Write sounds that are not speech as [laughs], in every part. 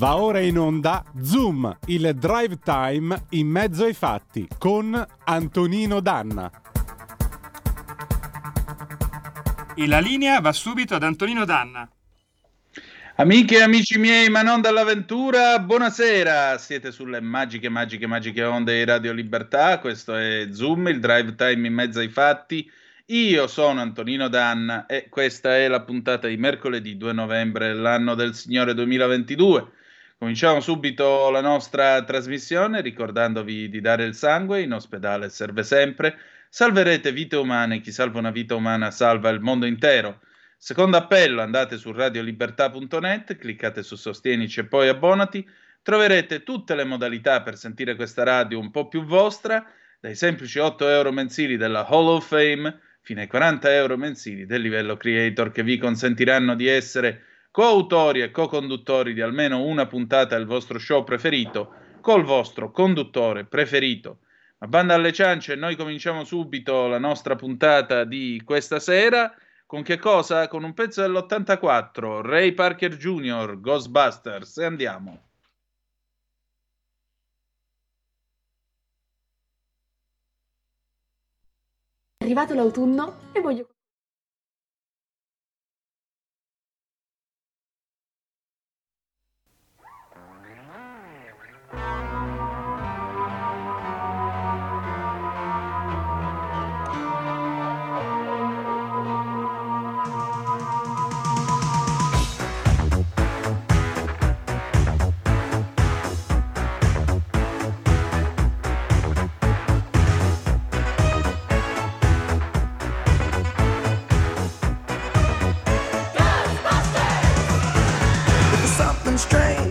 Va ora in onda Zoom, il drive time in mezzo ai fatti con Antonino Danna. E la linea va subito ad Antonino Danna. Amiche e amici miei, ma non dall'avventura, buonasera. Siete sulle magiche, magiche, magiche onde di Radio Libertà. Questo è Zoom, il drive time in mezzo ai fatti. Io sono Antonino Danna e questa è la puntata di mercoledì 2 novembre dell'anno del Signore 2022. Cominciamo subito la nostra trasmissione ricordandovi di dare il sangue, in ospedale serve sempre, salverete vite umane, chi salva una vita umana salva il mondo intero. Secondo appello, andate su radiolibertà.net, cliccate su Sostienici e poi abbonati, troverete tutte le modalità per sentire questa radio un po' più vostra, dai semplici 8 euro mensili della Hall of Fame fino ai 40 euro mensili del livello creator che vi consentiranno di essere coautori e co-conduttori di almeno una puntata del vostro show preferito col vostro conduttore preferito. Ma banda alle ciance, noi cominciamo subito la nostra puntata di questa sera. Con che cosa? Con un pezzo dell'84, Ray Parker Jr., Ghostbusters, e andiamo. È arrivato l'autunno e voglio... strange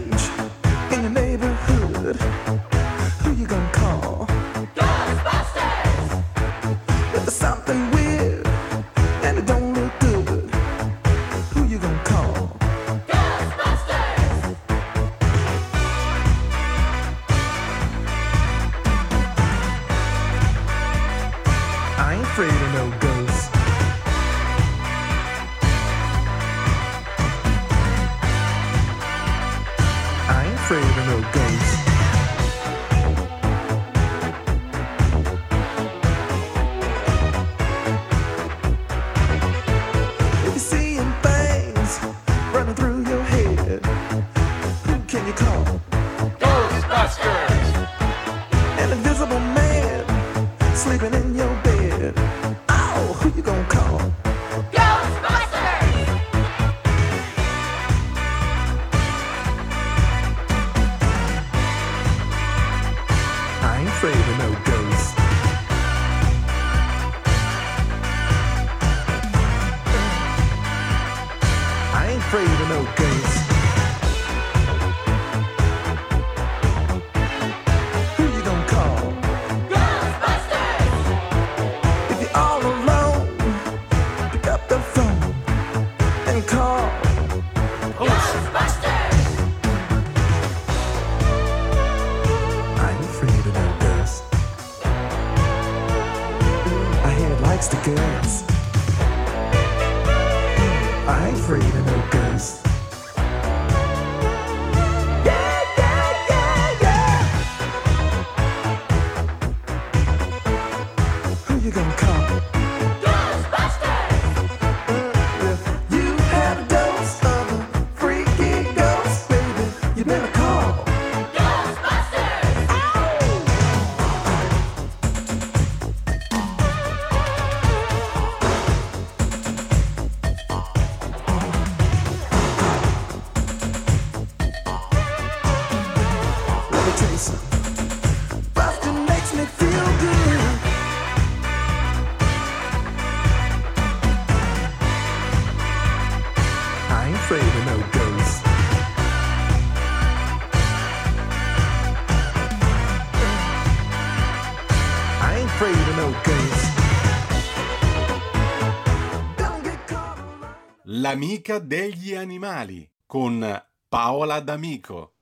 L'amica degli animali con Paola D'Amico.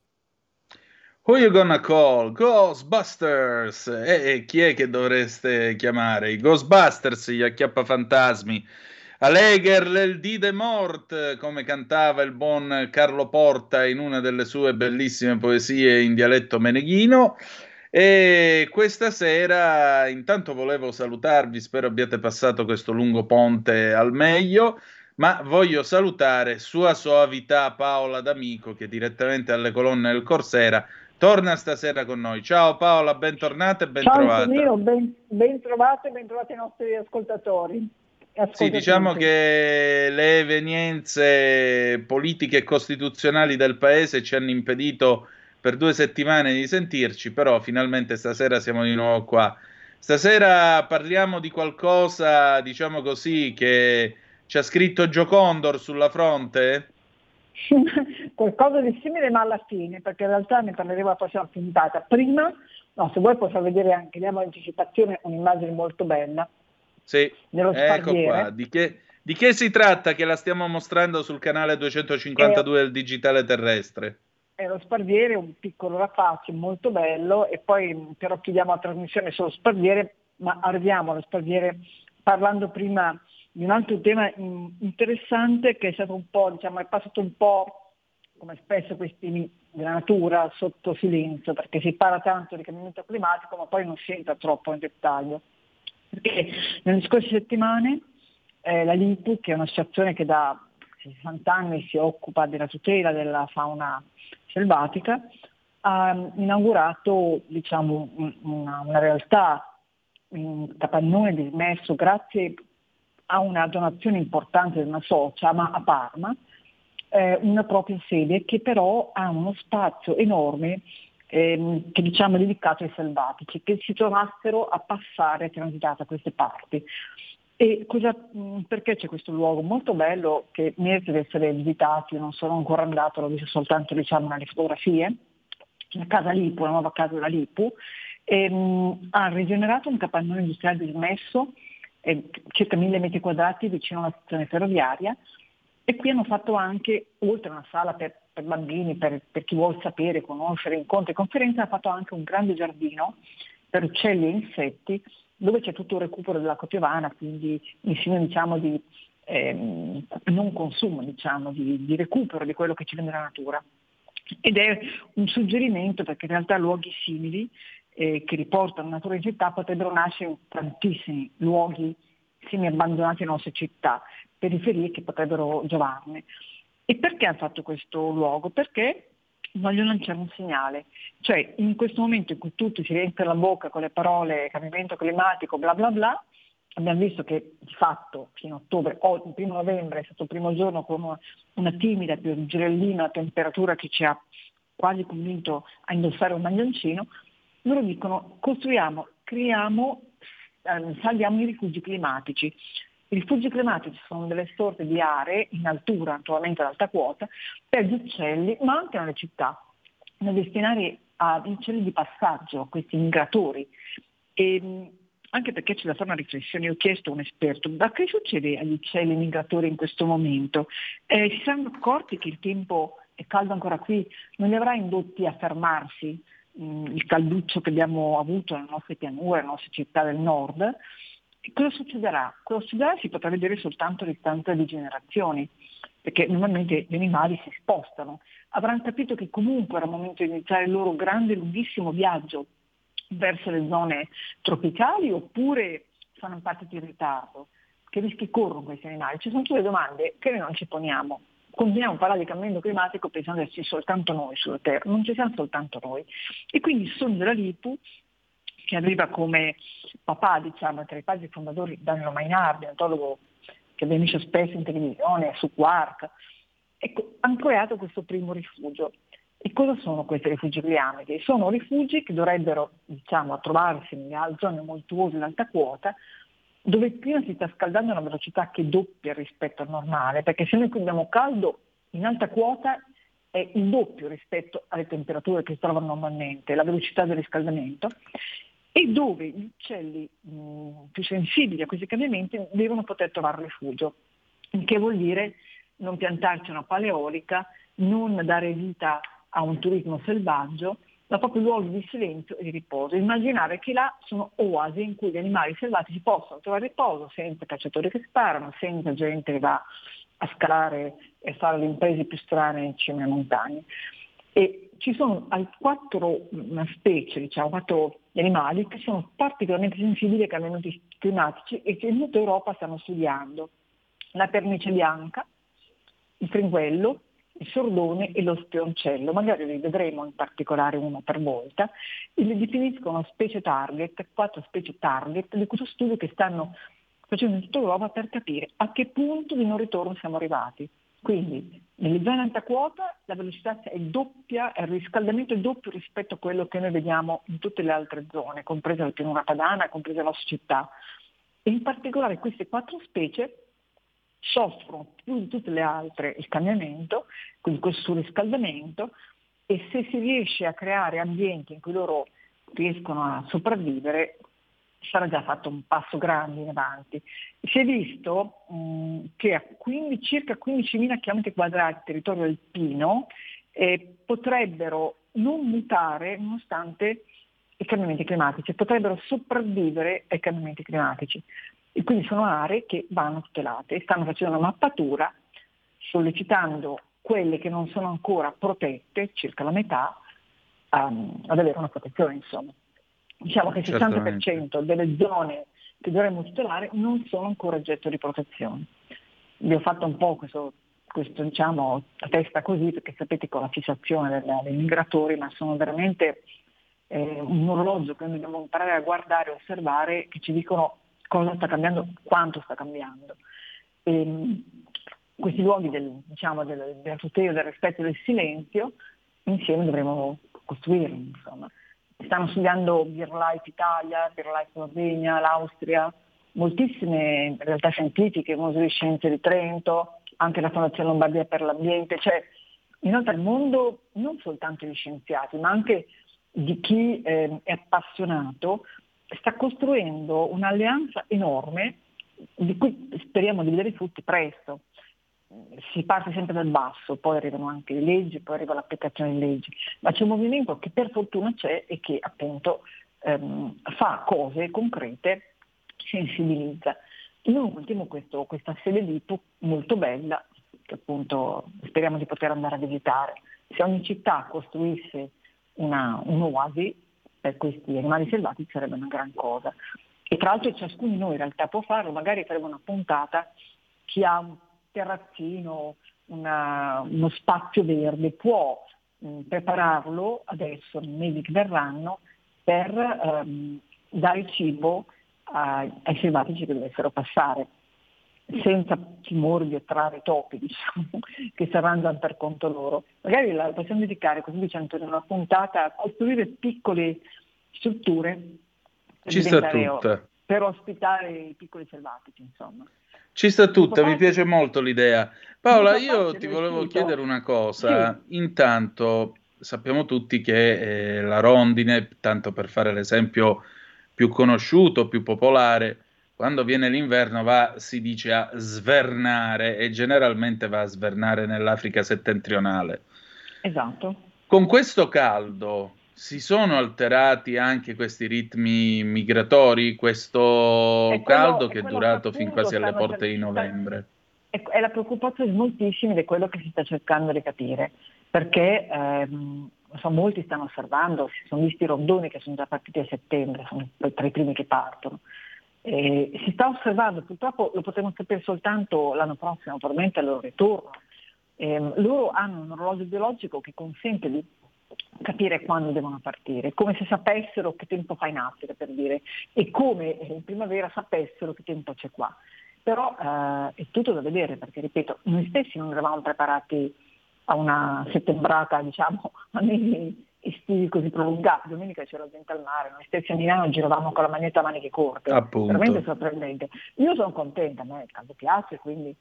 Who you gonna call? Ghostbusters! E, e chi è che dovreste chiamare? I Ghostbusters, gli acchiappafantasmi. Alegher il di de mort, come cantava il buon Carlo Porta in una delle sue bellissime poesie in dialetto meneghino. E questa sera intanto volevo salutarvi, spero abbiate passato questo lungo ponte al meglio, ma voglio salutare Sua Soavità Paola D'Amico che direttamente alle colonne del Corsera torna stasera con noi. Ciao Paola, bentornata e ben Ciao. Antonino, ben, ben trovate e ben trovati i nostri ascoltatori. Sì, diciamo che le evenienze politiche e costituzionali del paese ci hanno impedito per due settimane di sentirci, però finalmente stasera siamo di nuovo qua. Stasera parliamo di qualcosa, diciamo così, che ci ha scritto Giocondor sulla fronte? [laughs] Qualcosa di simile ma alla fine, perché in realtà ne parleremo la prossima puntata. Prima, no, se vuoi posso vedere anche, diamo anticipazione, un'immagine molto bella. Sì, ecco qua. Di che, di che, si tratta che la stiamo mostrando sul canale 252 del Digitale Terrestre? È lo sparviere, un piccolo rapace molto bello e poi però chiudiamo la trasmissione sullo sparviere, ma arriviamo allo sparviere parlando prima di un altro tema interessante che è stato un po', diciamo, è passato un po' come spesso questi temi della natura sotto silenzio, perché si parla tanto di cambiamento climatico, ma poi non si entra troppo in dettaglio. Perché nelle scorse settimane eh, la LIPU, che è un'associazione che da 60 anni si occupa della tutela della fauna selvatica, ha inaugurato diciamo, una, una realtà in capannone dismesso grazie a una donazione importante di una socia, ma a Parma, eh, una propria sede che però ha uno spazio enorme ehm, che diciamo è dedicato ai selvatici, che si trovassero a passare, a transitare da queste parti. E cosa, perché c'è questo luogo molto bello che merita di essere visitato, io non sono ancora andato, l'ho visto soltanto diciamo, nelle fotografie, la casa Lipu, la nuova casa della Lipu, ehm, ha rigenerato un capannone industriale dismesso, eh, circa mille metri quadrati vicino alla stazione ferroviaria, e qui hanno fatto anche, oltre a una sala per, per bambini, per, per, chi vuole sapere, conoscere, incontri e conferenze, hanno fatto anche un grande giardino per uccelli e insetti, dove c'è tutto il recupero della copiovana, quindi insieme diciamo di ehm, non consumo, diciamo, di, di recupero di quello che ci viene dalla natura. Ed è un suggerimento perché in realtà luoghi simili eh, che riportano natura in città potrebbero nascere tantissimi luoghi semi abbandonati nelle nostre città periferie che potrebbero giovarne. E perché hanno fatto questo luogo? Perché vogliono lanciare un segnale. Cioè in questo momento in cui tutti si riempie la bocca con le parole cambiamento climatico, bla bla bla, abbiamo visto che di fatto fino a ottobre, o il primo novembre è stato il primo giorno con una, una timida girellina temperatura che ci ha quasi convinto a indossare un maglioncino, loro dicono costruiamo, creiamo, eh, salviamo i rifugi climatici. I rifugi climatici sono delle sorte di aree in altura, naturalmente ad alta quota, per gli uccelli, ma anche nelle città, da destinare a uccelli di passaggio, questi migratori. E, anche perché c'è da fare una riflessione, io ho chiesto a un esperto, ma che succede agli uccelli migratori in questo momento? Eh, si saranno accorti che il tempo è caldo ancora qui, non li avrà indotti a fermarsi mh, il calduccio che abbiamo avuto nelle nostre pianure, nelle nostre città del nord? cosa succederà? Cosa succederà si potrà vedere soltanto a distanza di generazioni, perché normalmente gli animali si spostano. Avranno capito che comunque era il momento di iniziare il loro grande, lunghissimo viaggio verso le zone tropicali oppure sono in ritardo. Che rischi corrono questi animali? Ci sono tutte le domande che noi non ci poniamo. Continuiamo a parlare di cambiamento climatico pensando che ci soltanto noi sulla Terra, non ci siamo soltanto noi. E quindi il sogno della Lipu che arriva come papà, diciamo, tra i padri fondatori Danilo Mainardi, antologo che visto spesso in televisione, su Quark, ecco, hanno creato questo primo rifugio. E cosa sono questi rifugi climatici? Sono rifugi che dovrebbero diciamo, trovarsi nelle zone montuose in alta quota, dove prima si sta scaldando a una velocità che doppia rispetto al normale, perché se noi qui abbiamo caldo in alta quota è il doppio rispetto alle temperature che si trovano normalmente, la velocità del riscaldamento, e dove gli uccelli mh, più sensibili a questi cambiamenti devono poter trovare rifugio, il che vuol dire non piantarci una paleolica, non dare vita a un turismo selvaggio ma proprio luoghi di silenzio e di riposo. Immaginare che là sono oasi in cui gli animali selvatici possono trovare riposo senza cacciatori che sparano, senza gente che va a scalare e fare le imprese più strane in cima alle montagne. E ci sono quattro specie, diciamo, quattro animali che sono particolarmente sensibili ai cambiamenti climatici e che in tutta Europa stanno studiando. La pernice bianca, il fringuello, il sordone e lo spioncello. Magari li vedremo in particolare uno per volta e li definiscono specie target, quattro specie target di questo studio che stanno facendo in tutta Europa per capire a che punto di non ritorno siamo arrivati. Quindi nelle zone alta la velocità è doppia, il riscaldamento è doppio rispetto a quello che noi vediamo in tutte le altre zone, compresa la pianura padana, compresa la nostra città. E in particolare queste quattro specie soffrono più di tutte le altre il cambiamento, quindi questo surriscaldamento, e se si riesce a creare ambienti in cui loro riescono a sopravvivere, sarà già fatto un passo grande in avanti. Si è visto mh, che a 15, circa 15.000 km quadrati territorio alpino eh, potrebbero non mutare nonostante i cambiamenti climatici, potrebbero sopravvivere ai cambiamenti climatici. E quindi sono aree che vanno tutelate e stanno facendo una mappatura sollecitando quelle che non sono ancora protette, circa la metà, um, ad avere una protezione insomma. Diciamo che il 60% delle zone che dovremmo tutelare non sono ancora oggetto di protezione. Vi ho fatto un po' questo, questo diciamo, a testa così perché sapete con la fissazione dei migratori, ma sono veramente eh, un orologio che noi dobbiamo imparare a guardare e osservare che ci dicono cosa sta cambiando, quanto sta cambiando. E, ehm, questi luoghi del, diciamo, del, della tutela, del rispetto e del silenzio, insieme dovremo costruirli. Insomma stanno studiando BeerLife Italia, BeerLife Slovenia, l'Austria, moltissime realtà scientifiche, il Museo di Scienze di Trento, anche la Fondazione Lombardia per l'Ambiente, cioè in realtà il mondo non soltanto di scienziati, ma anche di chi eh, è appassionato, sta costruendo un'alleanza enorme di cui speriamo di vedere i frutti presto si parte sempre dal basso, poi arrivano anche le leggi, poi arriva l'applicazione delle leggi, ma c'è un movimento che per fortuna c'è e che appunto ehm, fa cose concrete, sensibilizza. Noi ultimo questo, questa sede di IPU molto bella, che appunto speriamo di poter andare a visitare. Se ogni città costruisse una, un'oasi per questi animali selvatici sarebbe una gran cosa. E tra l'altro ciascuno di noi in realtà può farlo, magari faremo una puntata, chi ha un terrazzino, una, uno spazio verde, può mh, prepararlo adesso, nei mesi che verranno, per ehm, dare cibo ai, ai selvatici che dovessero passare senza timore di attrarre topi, [laughs] diciamo, che si arrangiano per conto loro. Magari la possiamo dedicare, come dice Antonio, una puntata a costruire piccole strutture Ci sta tutta. per ospitare i piccoli selvatici, insomma. Ci sta tutta, mi piace molto l'idea. Paola, io ti volevo chiedere una cosa. Sì. Intanto sappiamo tutti che eh, la rondine, tanto per fare l'esempio più conosciuto, più popolare, quando viene l'inverno va, si dice, a svernare e generalmente va a svernare nell'Africa settentrionale. Esatto. Con questo caldo, si sono alterati anche questi ritmi migratori, questo quello, caldo che è durato fin quasi alle porte di novembre? È la preoccupazione di moltissimi ed è quello che si sta cercando di capire, perché ehm, so, molti stanno osservando, si sono visti i rondoni che sono già partiti a settembre, sono tra i primi che partono. E si sta osservando, purtroppo lo potremo sapere soltanto l'anno prossimo, probabilmente al loro ritorno. Eh, loro hanno un orologio biologico che consente di capire quando devono partire, come se sapessero che tempo fa in Africa per dire, e come in primavera sapessero che tempo c'è qua. Però eh, è tutto da vedere perché, ripeto, noi stessi non eravamo preparati a una settembrata, diciamo, [laughs] a estivi così prolungati. Domenica c'era gente al mare, noi stessi a Milano giravamo con la maglietta a maniche corte, Appunto. veramente sorprendente. Io sono contenta, a me il caldo piace, quindi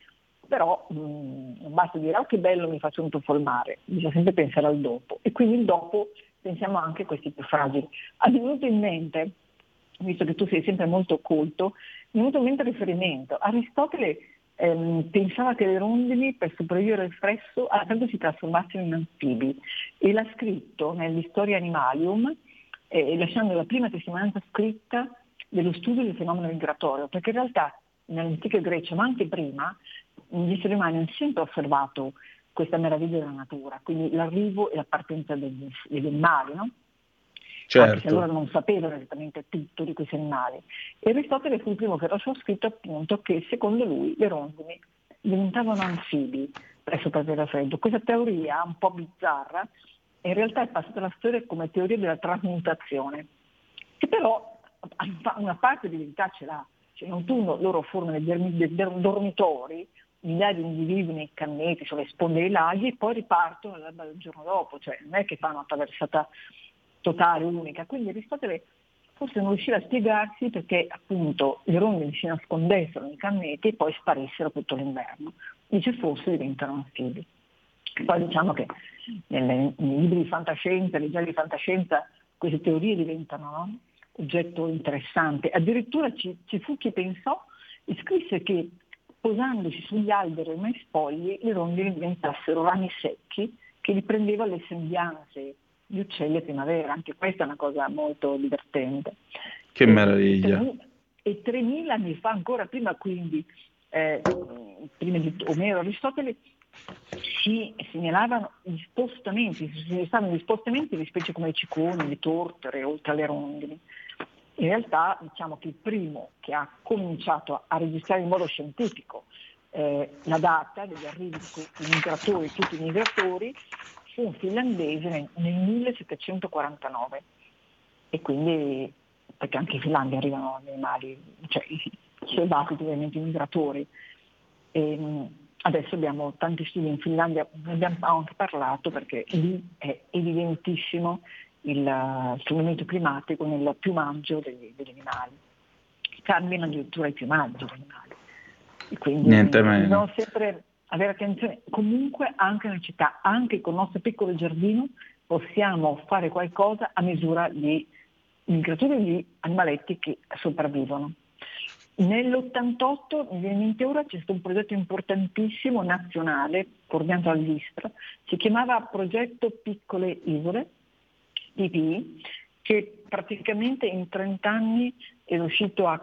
però non basta dire oh che bello mi faccio un tuffo al mare, bisogna sempre pensare al dopo e quindi il dopo pensiamo anche a questi più fragili. Ha venuto in mente, visto che tu sei sempre molto occulto, mi è venuto in mente il riferimento, Aristotele ehm, pensava che le rondini per sopravvivere al freddo, al freddo si trasformassero in anfibi e l'ha scritto nell'Historia Animalium, eh, lasciando la prima testimonianza scritta dello studio del fenomeno migratorio, perché in realtà nell'antica Grecia, ma anche prima, gli esseri umani hanno sempre osservato questa meraviglia della natura, quindi l'arrivo e la partenza degli, degli animali, no? Certo. Anche se allora non sapevano esattamente tutto di questi animali. E Aristotele fu il primo che lasciò scritto appunto che secondo lui le rondini diventavano anfibi sopravvivere al freddo. Questa teoria un po' bizzarra in realtà è passata alla storia come teoria della trasmutazione, che però una parte di verità ce l'ha. Cioè, in autunno loro formano dei dormitori, migliaia di individui nei canneti, sulle sponde dei laghi, e poi ripartono del giorno dopo, cioè non è che fanno una traversata totale, unica. Quindi Aristotele forse non riusciva a spiegarsi perché appunto le rondini si nascondessero nei canneti e poi sparissero tutto l'inverno. Dice forse diventano anfibi. Poi diciamo che nelle, nei libri di fantascienza, nei gialli di fantascienza, queste teorie diventano no? oggetto interessante. Addirittura ci, ci, fu chi pensò e scrisse che posandosi sugli alberi mai spogli le rondini diventassero rami secchi che riprendevano le sembianze di uccelli a primavera. Anche questa è una cosa molto divertente. Che meraviglia. E 3000 anni fa, ancora prima quindi, eh, prima di Omero Aristotele, si segnalavano gli spostamenti, si segnavano gli spostamenti di specie come i ciconi, le tortere, oltre alle rondini. In realtà diciamo che il primo che ha cominciato a registrare in modo scientifico eh, la data degli arrivi di migratori, tutti i migratori, un finlandese nel, nel 1749 e quindi perché anche in Finlandia arrivano animali, cioè i selvatici ovviamente migratori. E, adesso abbiamo tanti studi in Finlandia, ne abbiamo anche parlato perché lì è evidentissimo il, il cambiamento climatico nel piumaggio degli, degli animali. Cambiano addirittura i piumaggi degli animali. E quindi Niente meno. sempre avere attenzione, comunque anche nella città, anche con il nostro piccolo giardino possiamo fare qualcosa a misura di migratori di animaletti che sopravvivono. Nell'88, mi viene in mente ora, c'è stato un progetto importantissimo nazionale, coordinato dall'ISPRA, si chiamava Progetto Piccole Isole, PPI, che praticamente in 30 anni è riuscito a,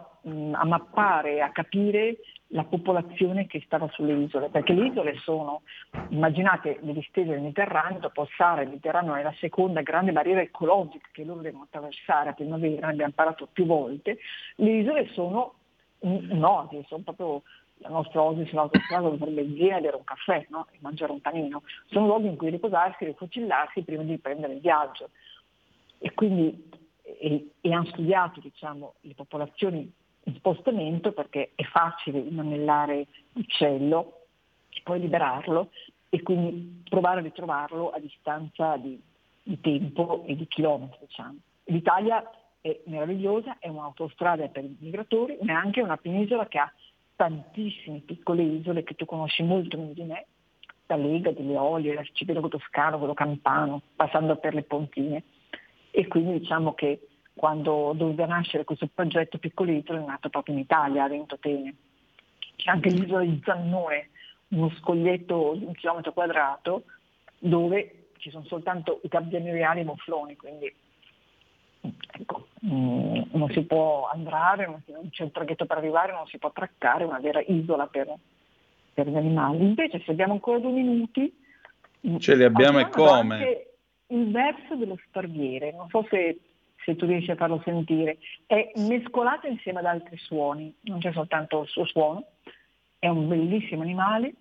a mappare, a capire la popolazione che stava sulle isole, perché le isole sono, immaginate le distese del Mediterraneo, dopo il Sahara, il Mediterraneo è la seconda grande barriera ecologica che loro devono attraversare a primavera, abbiamo parlato più volte, le isole sono un'oasi, sono proprio la nostra oasi sull'autostrada dovrebbe benzina e bere un caffè no? e mangiare un panino, sono luoghi in cui riposarsi, rifocillarsi prima di prendere il viaggio. E quindi e, e hanno studiato diciamo, le popolazioni in spostamento perché è facile inanellare l'uccello e poi liberarlo e quindi provare a ritrovarlo a distanza di, di tempo e di chilometri. Diciamo. L'Italia è meravigliosa, è un'autostrada per i migratori, ma è anche una penisola che ha tantissime piccole isole che tu conosci molto meglio di me, da Lega, delle Olie, l'arcipelago toscano, quello campano, passando per le pontine. E quindi diciamo che quando doveva nascere questo progetto Piccolito è nato proprio in Italia, a Ventotene. C'è anche l'isola di Zannone, uno scoglietto di un chilometro quadrato dove ci sono soltanto i gabbiani reali e i mufloni, quindi ecco, mm, non si può andare, non, c'è un traghetto per arrivare, non si può attraccare, è una vera isola per, per gli animali. Invece se abbiamo ancora due minuti... Ce li abbiamo e come? Anche il verso dello sparviere, non so se se tu riesci a farlo sentire, è mescolato insieme ad altri suoni, non c'è soltanto il suo suono, è un bellissimo animale,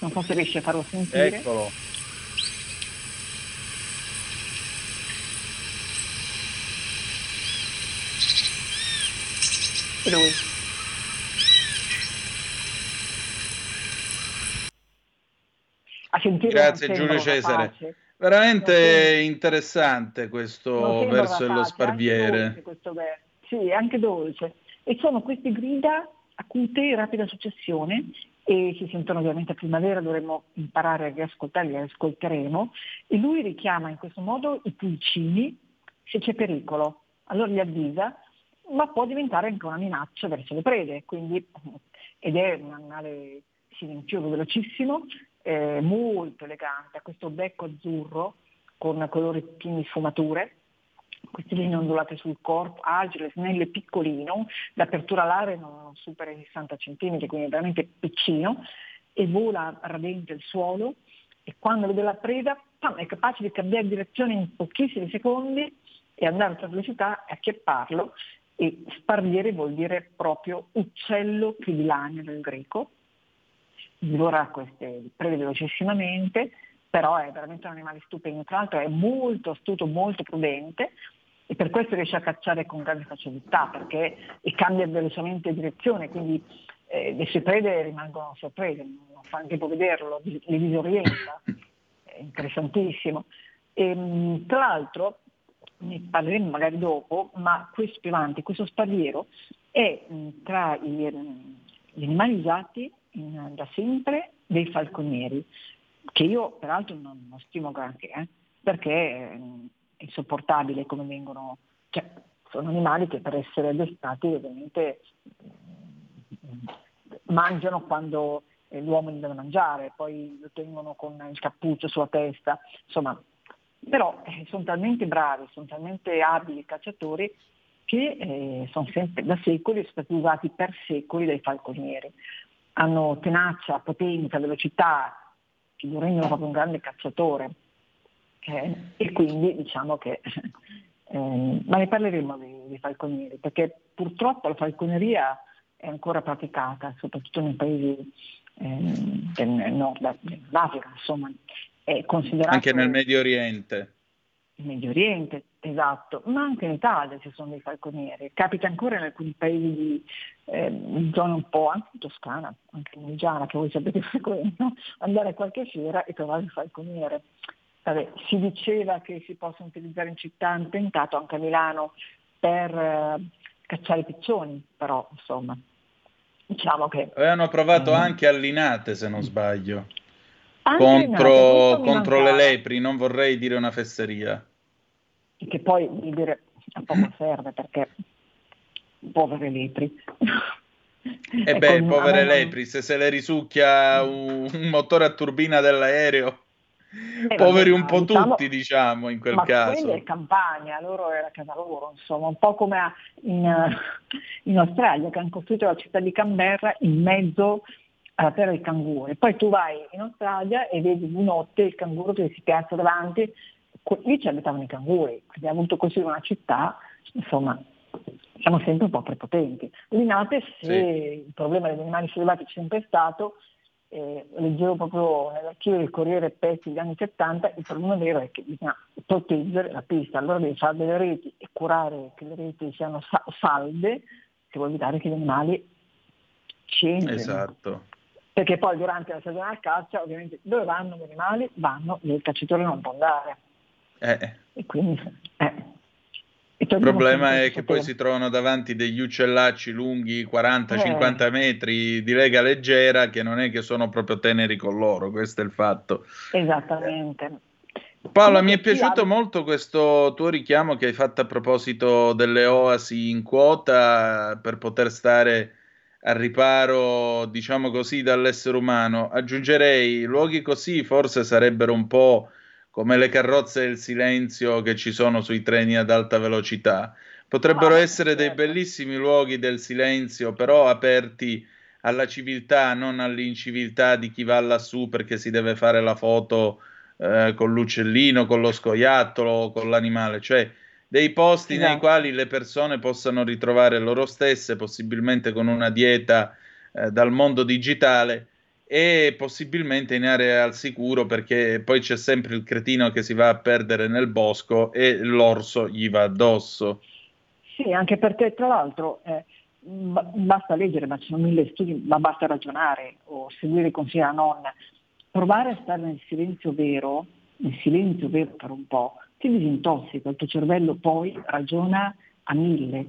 non so se riesci a farlo sentire. Eccolo. Lui. A sentire Grazie Giulio Cesare. Pace. Veramente interessante questo verso dello sparviere. Sì, è anche dolce. E sono queste grida acute in rapida successione e si sentono ovviamente a primavera, dovremmo imparare a riascoltare, li ascolteremo. E lui richiama in questo modo i pulcini se c'è pericolo. Allora li avvisa ma può diventare anche una minaccia verso le prede, quindi, ed è un animale silenzioso, velocissimo, eh, molto elegante, ha questo becco azzurro con colori pieni sfumature, queste linee ondulate sul corpo, agile, snelle, piccolino, l'apertura alare non supera i 60 cm, quindi è veramente piccino, e vola radente il suolo. E quando vede la preda pam, è capace di cambiare direzione in pochissimi secondi e andare per velocità e acchiapparlo. E sparviere vuol dire proprio uccello che dilania nel greco, divora queste prede velocissimamente, però è veramente un animale stupendo, tra l'altro è molto astuto, molto prudente e per questo riesce a cacciare con grande facilità perché cambia velocemente direzione, quindi eh, le sue prede rimangono sorprese, non fa tempo vederlo, le disorienta, è interessantissimo. E, ehm, tra l'altro, ne parleremo magari dopo, ma questo più avanti, questo spadiero è tra gli, gli animali usati in, da sempre dei falconieri, che io peraltro non, non stimo granché, eh, perché è insopportabile come vengono, cioè sono animali che per essere addestrati ovviamente mangiano quando eh, l'uomo li deve mangiare, poi lo tengono con il cappuccio sulla testa, insomma, però eh, sono talmente bravi, sono talmente abili cacciatori che eh, sono sempre da secoli, sono stati usati per secoli dai falconieri. Hanno tenacia, potenza, velocità, che lo rendono proprio un grande cacciatore. Eh, e quindi diciamo che, [laughs] eh, ma ne parleremo dei, dei falconieri, perché purtroppo la falconeria è ancora praticata, soprattutto nei paesi eh, del nord dell'Africa, insomma, è considerato... Anche nel Medio Oriente. Medio Oriente, esatto, ma anche in Italia ci sono dei falconieri. Capita ancora in alcuni paesi di eh, zone un po', anche in Toscana, anche in Milgiana, che voi sapete [laughs] frequento, andare a qualche fiera e trovare il falconiere. Vabbè, si diceva che si possono utilizzare in città, hanno tentato anche a Milano per eh, cacciare i piccioni, però insomma diciamo che... Avevano provato mm. anche a Linate, se non sbaglio, contro, contro le lepri, non vorrei dire una fesseria. Che poi, dire, a poco serve perché povere lepri. E [laughs] eh beh, povere lepri, se se le risucchia un, un motore a turbina dell'aereo eh, Poveri un po' diciamo, tutti, diciamo, in quel ma caso. Ma è campagna, loro era casa loro, insomma, un po' come in, in, Australia, che hanno costruito la città di Canberra in mezzo alla terra dei canguri. Poi tu vai in Australia e vedi di notte il canguro che si piazza davanti, lì ci abitavano i canguri, abbiamo voluto costruire una città, insomma, siamo sempre un po' prepotenti. Linate, se sì. il problema degli animali selvatici è sempre stato, eh, leggevo proprio nell'archivio del Corriere Pezzi degli anni 70, il problema vero è che bisogna proteggere la pista, allora devi fare delle reti e curare che le reti siano sa- salde, se vuoi evitare che gli animali entrino. Esatto. Perché poi durante la stagione del caccia, ovviamente, dove vanno gli animali? Vanno dove il cacciatore non può andare. Eh. E quindi, eh. Il problema è che poi si trovano davanti degli uccellacci lunghi 40-50 eh. metri di lega leggera che non è che sono proprio teneri con loro, questo è il fatto. Esattamente. Paola, mi è piaciuto molto questo tuo richiamo che hai fatto a proposito delle oasi in quota per poter stare al riparo, diciamo così, dall'essere umano. Aggiungerei, luoghi così forse sarebbero un po' come le carrozze del silenzio che ci sono sui treni ad alta velocità. Potrebbero ah, essere certo. dei bellissimi luoghi del silenzio, però aperti alla civiltà, non all'inciviltà di chi va lassù perché si deve fare la foto eh, con l'uccellino, con lo scoiattolo, con l'animale, cioè dei posti esatto. nei quali le persone possano ritrovare loro stesse, possibilmente con una dieta eh, dal mondo digitale e possibilmente in area al sicuro perché poi c'è sempre il cretino che si va a perdere nel bosco e l'orso gli va addosso. Sì, anche perché tra l'altro eh, basta leggere, ma ci sono mille studi, ma basta ragionare o seguire i consigli della nonna. Provare a stare nel silenzio vero, nel silenzio vero per un po', ti disintossica, il tuo cervello poi ragiona a mille.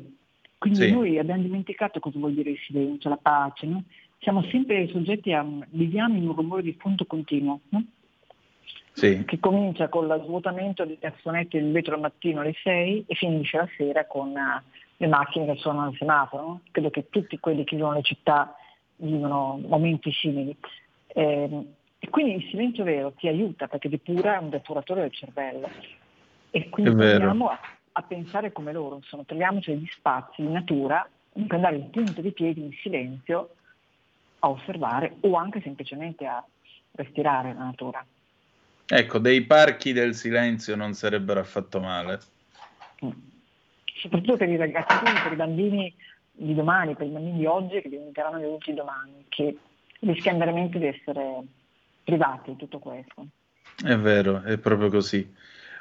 Quindi sì. noi abbiamo dimenticato cosa vuol dire il silenzio, la pace, no? Siamo sempre soggetti a, viviamo in un rumore di fondo continuo, no? sì. che comincia con lo svuotamento dei cassonetti del vetro al mattino alle 6 e finisce la sera con uh, le macchine che suonano al semaforo, no? credo che tutti quelli che vivono le città vivono momenti simili. Eh, e quindi il silenzio vero ti aiuta perché depura, è un depuratore del cervello. E quindi proviamo a, a, pensare come loro, insomma, troviamoci degli spazi in natura in cui andare in punta di piedi in silenzio a osservare o anche semplicemente a respirare la natura. Ecco, dei parchi del silenzio non sarebbero affatto male. Mm. Soprattutto per i ragazzini, per i bambini di domani, per i bambini di oggi che diventeranno gli adulti domani, che rischiano veramente di essere privati di tutto questo. È vero, è proprio così.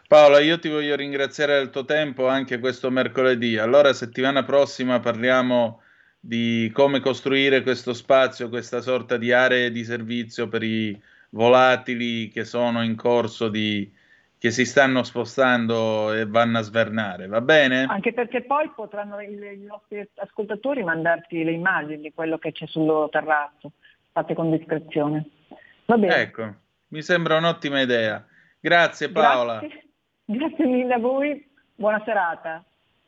Paola, io ti voglio ringraziare del tuo tempo anche questo mercoledì. Allora, settimana prossima parliamo di come costruire questo spazio, questa sorta di aree di servizio per i volatili che sono in corso di, che si stanno spostando e vanno a svernare, va bene? Anche perché poi potranno i, nostri ascoltatori mandarti le immagini di quello che c'è sul loro terrazzo, fatte con discrezione. Va bene. Ecco, mi sembra un'ottima idea. Grazie Paola. Grazie, Grazie mille a voi, buona serata.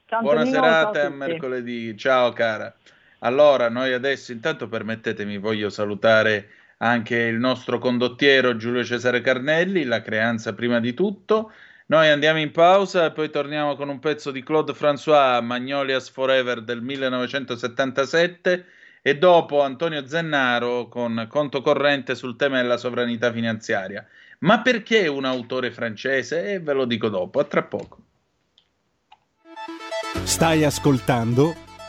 Ciao, buona Antonino, serata e a mercoledì, ciao cara. Allora, noi adesso intanto permettetemi, voglio salutare anche il nostro condottiero Giulio Cesare Carnelli, la creanza prima di tutto. Noi andiamo in pausa e poi torniamo con un pezzo di Claude François, Magnolias Forever del 1977 e dopo Antonio Zennaro con conto corrente sul tema della sovranità finanziaria. Ma perché un autore francese? E ve lo dico dopo, a tra poco. Stai ascoltando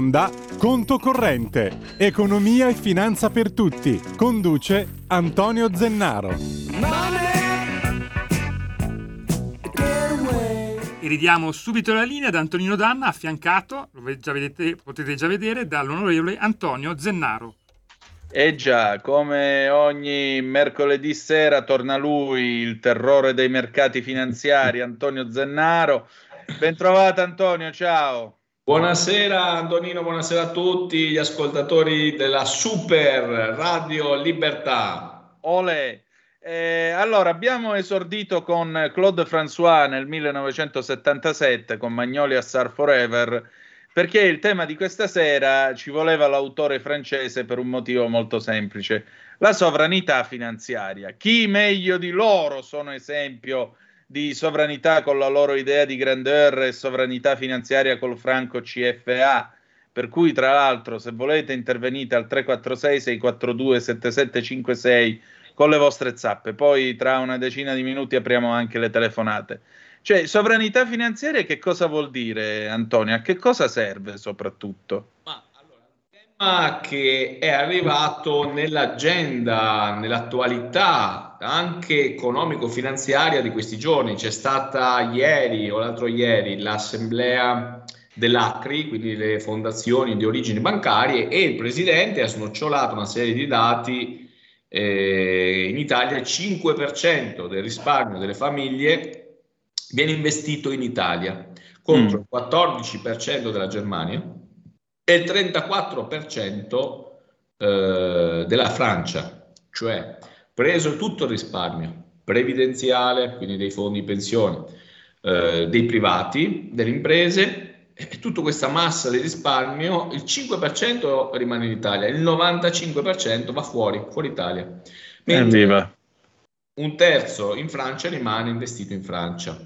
Onda Conto Corrente, Economia e Finanza per Tutti. Conduce Antonio Zennaro. E ridiamo subito la linea ad Antonino Danna, affiancato, lo già vedete, potete già vedere, dall'onorevole Antonio Zennaro. E già, come ogni mercoledì sera torna lui, il terrore dei mercati finanziari, Antonio Zennaro. Bentrovato Antonio, ciao. Buonasera Antonino, buonasera a tutti gli ascoltatori della Super Radio Libertà. Ole. Eh, allora, abbiamo esordito con Claude François nel 1977 con Magnoli a Sar Forever perché il tema di questa sera ci voleva l'autore francese per un motivo molto semplice, la sovranità finanziaria. Chi meglio di loro sono esempio di sovranità con la loro idea di grandeur e sovranità finanziaria col franco CFA? Per cui, tra l'altro, se volete intervenite al 346 642 7756 con le vostre zappe. Poi tra una decina di minuti apriamo anche le telefonate. Cioè, sovranità finanziaria che cosa vuol dire, Antonio? A che cosa serve soprattutto? Ma allora, un tema che è arrivato nell'agenda, nell'attualità anche economico-finanziaria di questi giorni. C'è stata ieri o l'altro ieri l'assemblea dell'ACRI, quindi le fondazioni di origini bancarie, e il presidente ha snocciolato una serie di dati. Eh, in Italia il 5% del risparmio delle famiglie viene investito in Italia contro mm. il 14% della Germania e il 34% eh, della Francia, cioè preso tutto il risparmio previdenziale, quindi dei fondi pensione, eh, dei privati, delle imprese, e tutta questa massa di risparmio, il 5% rimane in Italia, il 95% va fuori, fuori Italia. Mentre un terzo in Francia rimane investito in Francia.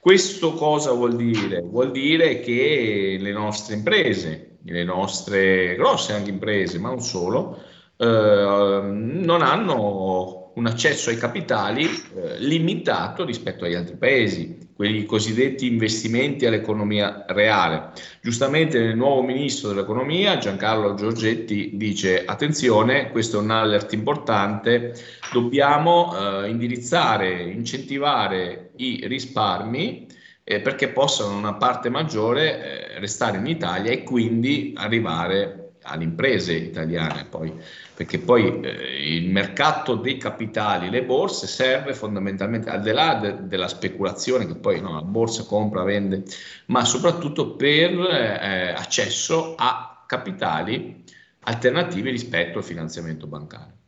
Questo cosa vuol dire? Vuol dire che le nostre imprese, le nostre grosse anche imprese, ma non solo, eh, non hanno un accesso ai capitali eh, limitato rispetto agli altri paesi, quelli cosiddetti investimenti all'economia reale. Giustamente il nuovo ministro dell'economia, Giancarlo Giorgetti, dice attenzione, questo è un alert importante, dobbiamo eh, indirizzare, incentivare i risparmi eh, perché possano una parte maggiore eh, restare in Italia e quindi arrivare alle imprese italiane poi, perché poi eh, il mercato dei capitali, le borse serve fondamentalmente al di là de- della speculazione che poi no, la borsa compra, vende, ma soprattutto per eh, accesso a capitali alternativi rispetto al finanziamento bancario.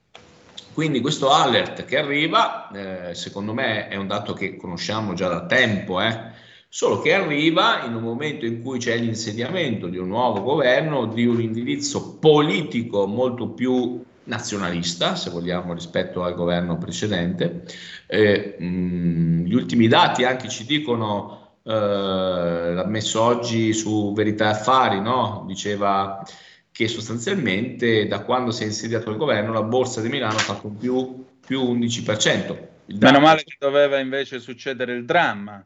Quindi questo alert che arriva, eh, secondo me è un dato che conosciamo già da tempo, eh, solo che arriva in un momento in cui c'è l'insediamento di un nuovo governo, di un indirizzo politico molto più nazionalista, se vogliamo, rispetto al governo precedente. Eh, mh, gli ultimi dati anche ci dicono, eh, l'ha messo oggi su Verità Affari, no? diceva che sostanzialmente da quando si è insediato il governo la borsa di Milano ha fatto un più, più 11%. Meno male che doveva invece succedere il dramma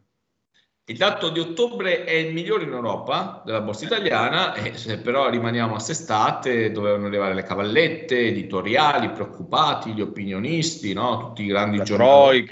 il dato di ottobre è il migliore in Europa della borsa italiana, e se però rimaniamo a sestate dovevano arrivare le cavallette, editoriali, preoccupati, gli opinionisti, no? tutti i grandi giornali.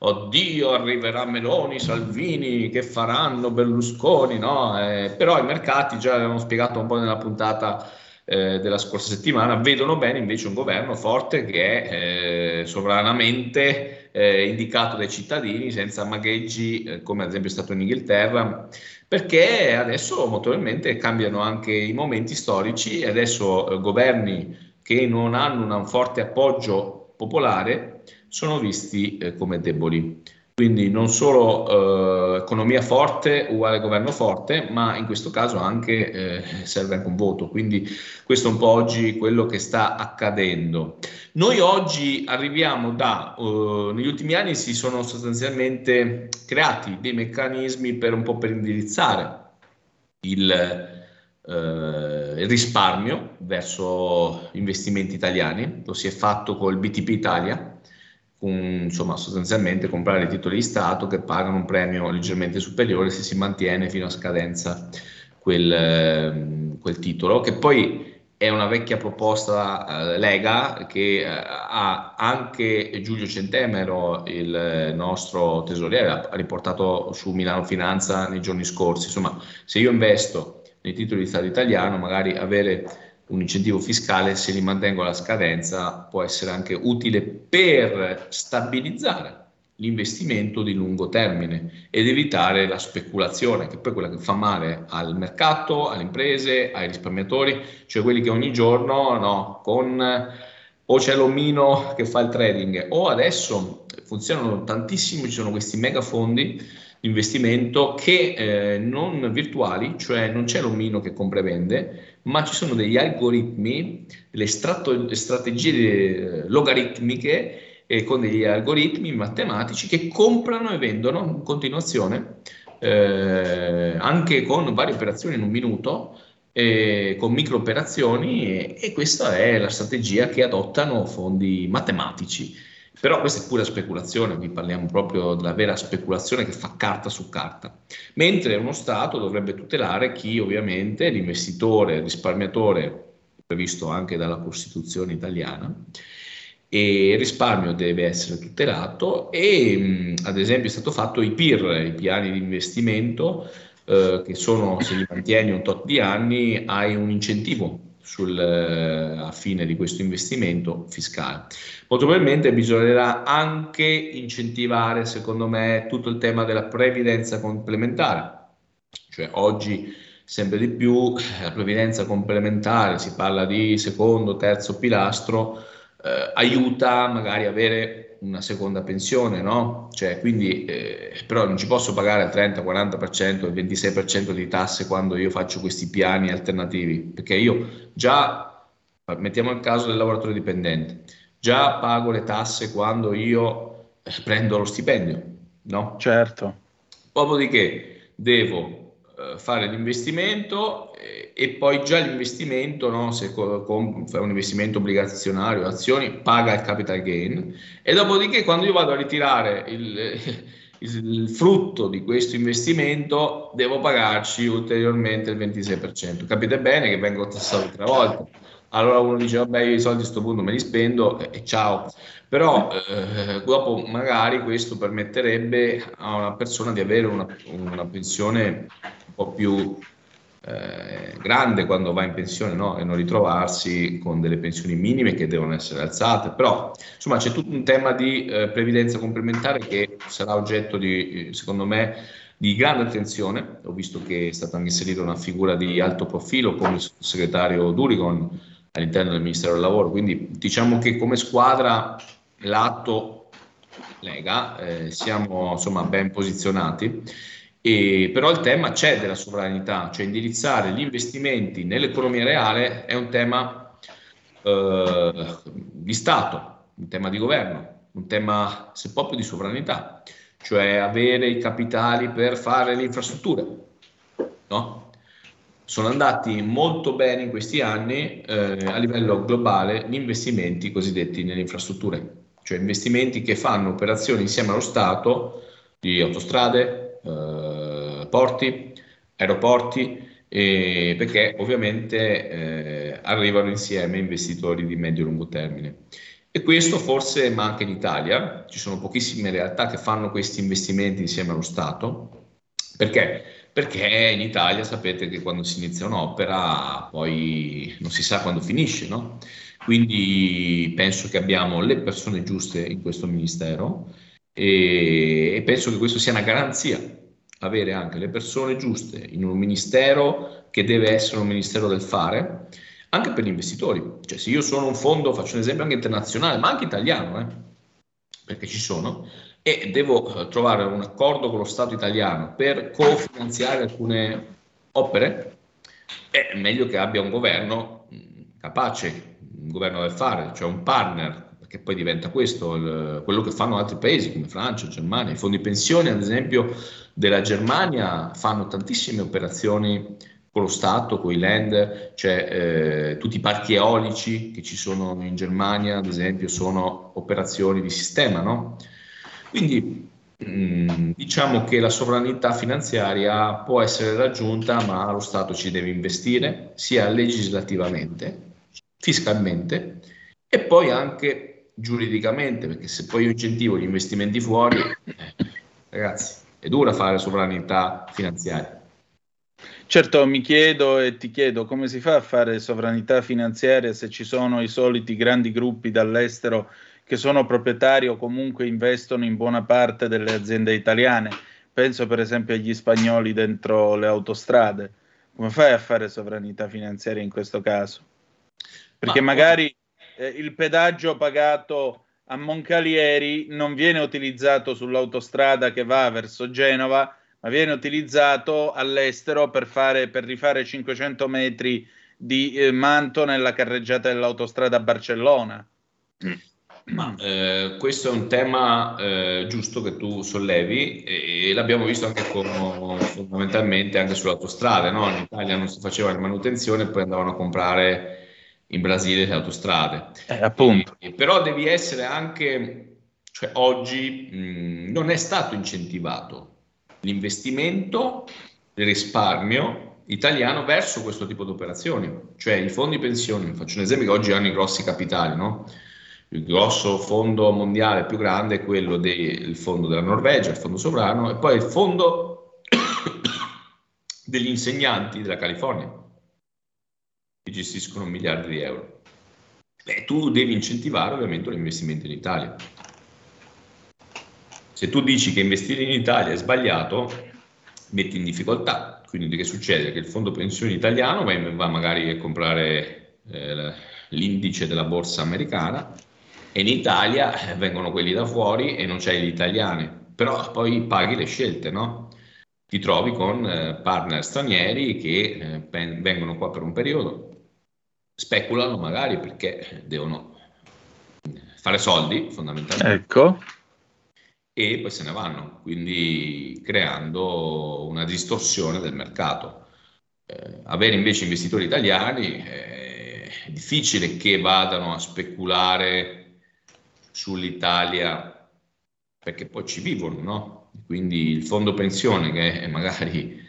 Oddio, arriverà Meloni, Salvini, che faranno Berlusconi, no? Eh, però i mercati, già l'abbiamo spiegato un po' nella puntata eh, della scorsa settimana, vedono bene invece un governo forte che è eh, sovranamente eh, indicato dai cittadini senza magheggi eh, come ad esempio è stato in Inghilterra perché adesso notoriamente cambiano anche i momenti storici e adesso eh, governi che non hanno un forte appoggio popolare sono visti come deboli. Quindi non solo eh, economia forte uguale governo forte, ma in questo caso anche eh, serve anche un voto. Quindi questo è un po' oggi quello che sta accadendo. Noi oggi arriviamo da, uh, negli ultimi anni si sono sostanzialmente creati dei meccanismi per un po' per indirizzare il, uh, il risparmio verso investimenti italiani. Lo si è fatto col BTP Italia con, insomma, sostanzialmente comprare titoli di Stato che pagano un premio leggermente superiore se si mantiene fino a scadenza quel, ehm, quel titolo, che poi è una vecchia proposta eh, Lega che eh, ha anche Giulio Centemero, il nostro tesoriere, ha riportato su Milano Finanza nei giorni scorsi. Insomma, se io investo nei titoli di Stato italiano, magari avere un incentivo fiscale, se li mantengo alla scadenza, può essere anche utile per stabilizzare l'investimento di lungo termine ed evitare la speculazione, che poi è quella che fa male al mercato, alle imprese, ai risparmiatori, cioè quelli che ogni giorno no, con o c'è l'omino che fa il trading o adesso funzionano tantissimo, ci sono questi mega fondi di investimento che eh, non virtuali, cioè non c'è l'omino che compra e vende, ma ci sono degli algoritmi, delle strato- strategie eh, logaritmiche eh, con degli algoritmi matematici che comprano e vendono in continuazione, eh, anche con varie operazioni in un minuto, eh, con micro operazioni e, e questa è la strategia che adottano fondi matematici. Però questa è pura speculazione, qui parliamo proprio della vera speculazione che fa carta su carta. Mentre uno Stato dovrebbe tutelare chi ovviamente, l'investitore, il risparmiatore, previsto anche dalla Costituzione italiana, e il risparmio deve essere tutelato e ad esempio è stato fatto i PIR, i piani di investimento, eh, che sono se li mantieni un tot di anni hai un incentivo sul, eh, a fine di questo investimento fiscale. Molto probabilmente bisognerà anche incentivare, secondo me, tutto il tema della previdenza complementare, cioè oggi sempre di più la previdenza complementare, si parla di secondo, terzo pilastro, eh, aiuta magari avere una seconda pensione, no? Cioè, quindi, eh, però non ci posso pagare il 30, 40%, il 26% di tasse quando io faccio questi piani alternativi, perché io già, mettiamo il caso del lavoratore dipendente, già pago le tasse quando io eh, prendo lo stipendio, no? Certo. Dopodiché devo eh, fare l'investimento eh, e poi già l'investimento, no, se fai un investimento obbligazionario, azioni, paga il capital gain e dopodiché quando io vado a ritirare il, [laughs] il, frutto di questo investimento devo pagarci ulteriormente il 26%. Capite bene che vengo tassato tre volte. Allora uno dice, vabbè, io i soldi a questo punto me li spendo e, e ciao. Però eh, dopo magari questo permetterebbe a una persona di avere una, una pensione po' più eh, grande quando va in pensione no? e non ritrovarsi con delle pensioni minime che devono essere alzate. Però insomma c'è tutto un tema di eh, previdenza complementare che sarà oggetto di, secondo me, di grande attenzione. Ho visto che è stata inserita una figura di alto profilo come il sottosegretario Durigon all'interno del Ministero del Lavoro. Quindi diciamo che come squadra l'atto Lega eh, siamo insomma ben posizionati. E, però il tema c'è della sovranità, cioè indirizzare gli investimenti nell'economia reale è un tema eh, di Stato, un tema di governo, un tema se proprio di sovranità, cioè avere i capitali per fare le infrastrutture. No? Sono andati molto bene in questi anni eh, a livello globale gli investimenti cosiddetti nelle infrastrutture, cioè investimenti che fanno operazioni insieme allo Stato di autostrade, eh, porti, aeroporti, eh, perché ovviamente eh, arrivano insieme investitori di medio e lungo termine. E questo forse manca in Italia, ci sono pochissime realtà che fanno questi investimenti insieme allo Stato. Perché? Perché in Italia sapete che quando si inizia un'opera poi non si sa quando finisce, no? Quindi penso che abbiamo le persone giuste in questo ministero e, e penso che questo sia una garanzia, avere anche le persone giuste in un ministero che deve essere un ministero del fare, anche per gli investitori. Cioè se io sono un fondo, faccio un esempio anche internazionale, ma anche italiano, eh, perché ci sono, e devo eh, trovare un accordo con lo Stato italiano per cofinanziare alcune opere, è meglio che abbia un governo mh, capace, un governo del fare, cioè un partner che poi diventa questo il, quello che fanno altri paesi come Francia, Germania. I fondi pensioni, ad esempio, della Germania fanno tantissime operazioni con lo Stato, con i land, cioè eh, tutti i parchi eolici che ci sono in Germania, ad esempio, sono operazioni di sistema, no? Quindi mm, diciamo che la sovranità finanziaria può essere raggiunta, ma lo Stato ci deve investire sia legislativamente, fiscalmente e poi anche giuridicamente, perché se poi io incentivo gli investimenti fuori, eh, ragazzi, è dura fare sovranità finanziaria. Certo, mi chiedo e ti chiedo come si fa a fare sovranità finanziaria se ci sono i soliti grandi gruppi dall'estero che sono proprietari o comunque investono in buona parte delle aziende italiane. Penso per esempio agli spagnoli dentro le autostrade. Come fai a fare sovranità finanziaria in questo caso? Perché Ma, magari eh, il pedaggio pagato a Moncalieri non viene utilizzato sull'autostrada che va verso Genova, ma viene utilizzato all'estero per, fare, per rifare 500 metri di eh, manto nella carreggiata dell'autostrada a Barcellona. Ma eh, questo è un tema eh, giusto che tu sollevi e, e l'abbiamo visto anche con, fondamentalmente anche sulle autostrade. No? In Italia non si faceva la manutenzione e poi andavano a comprare in Brasile le autostrade. Eh, appunto. E, però devi essere anche, cioè oggi mh, non è stato incentivato l'investimento, il risparmio italiano verso questo tipo di operazioni, cioè i fondi pensioni, faccio un esempio che oggi hanno i grossi capitali, no? il grosso fondo mondiale più grande è quello del fondo della Norvegia, il fondo sovrano, e poi il fondo [coughs] degli insegnanti della California, che gestiscono miliardi di euro. Beh, tu devi incentivare ovviamente l'investimento in Italia. Se tu dici che investire in Italia è sbagliato, metti in difficoltà. Quindi che succede? Che il fondo pensione italiano va, magari a comprare eh, l'indice della borsa americana e in Italia eh, vengono quelli da fuori e non c'hai gli italiani, però poi paghi le scelte, no? Ti trovi con eh, partner stranieri che eh, vengono qua per un periodo, speculano magari perché devono fare soldi fondamentalmente. Ecco e poi se ne vanno, quindi creando una distorsione del mercato. Eh, avere invece investitori italiani eh, è difficile che vadano a speculare sull'Italia perché poi ci vivono, no? Quindi il fondo pensione che è magari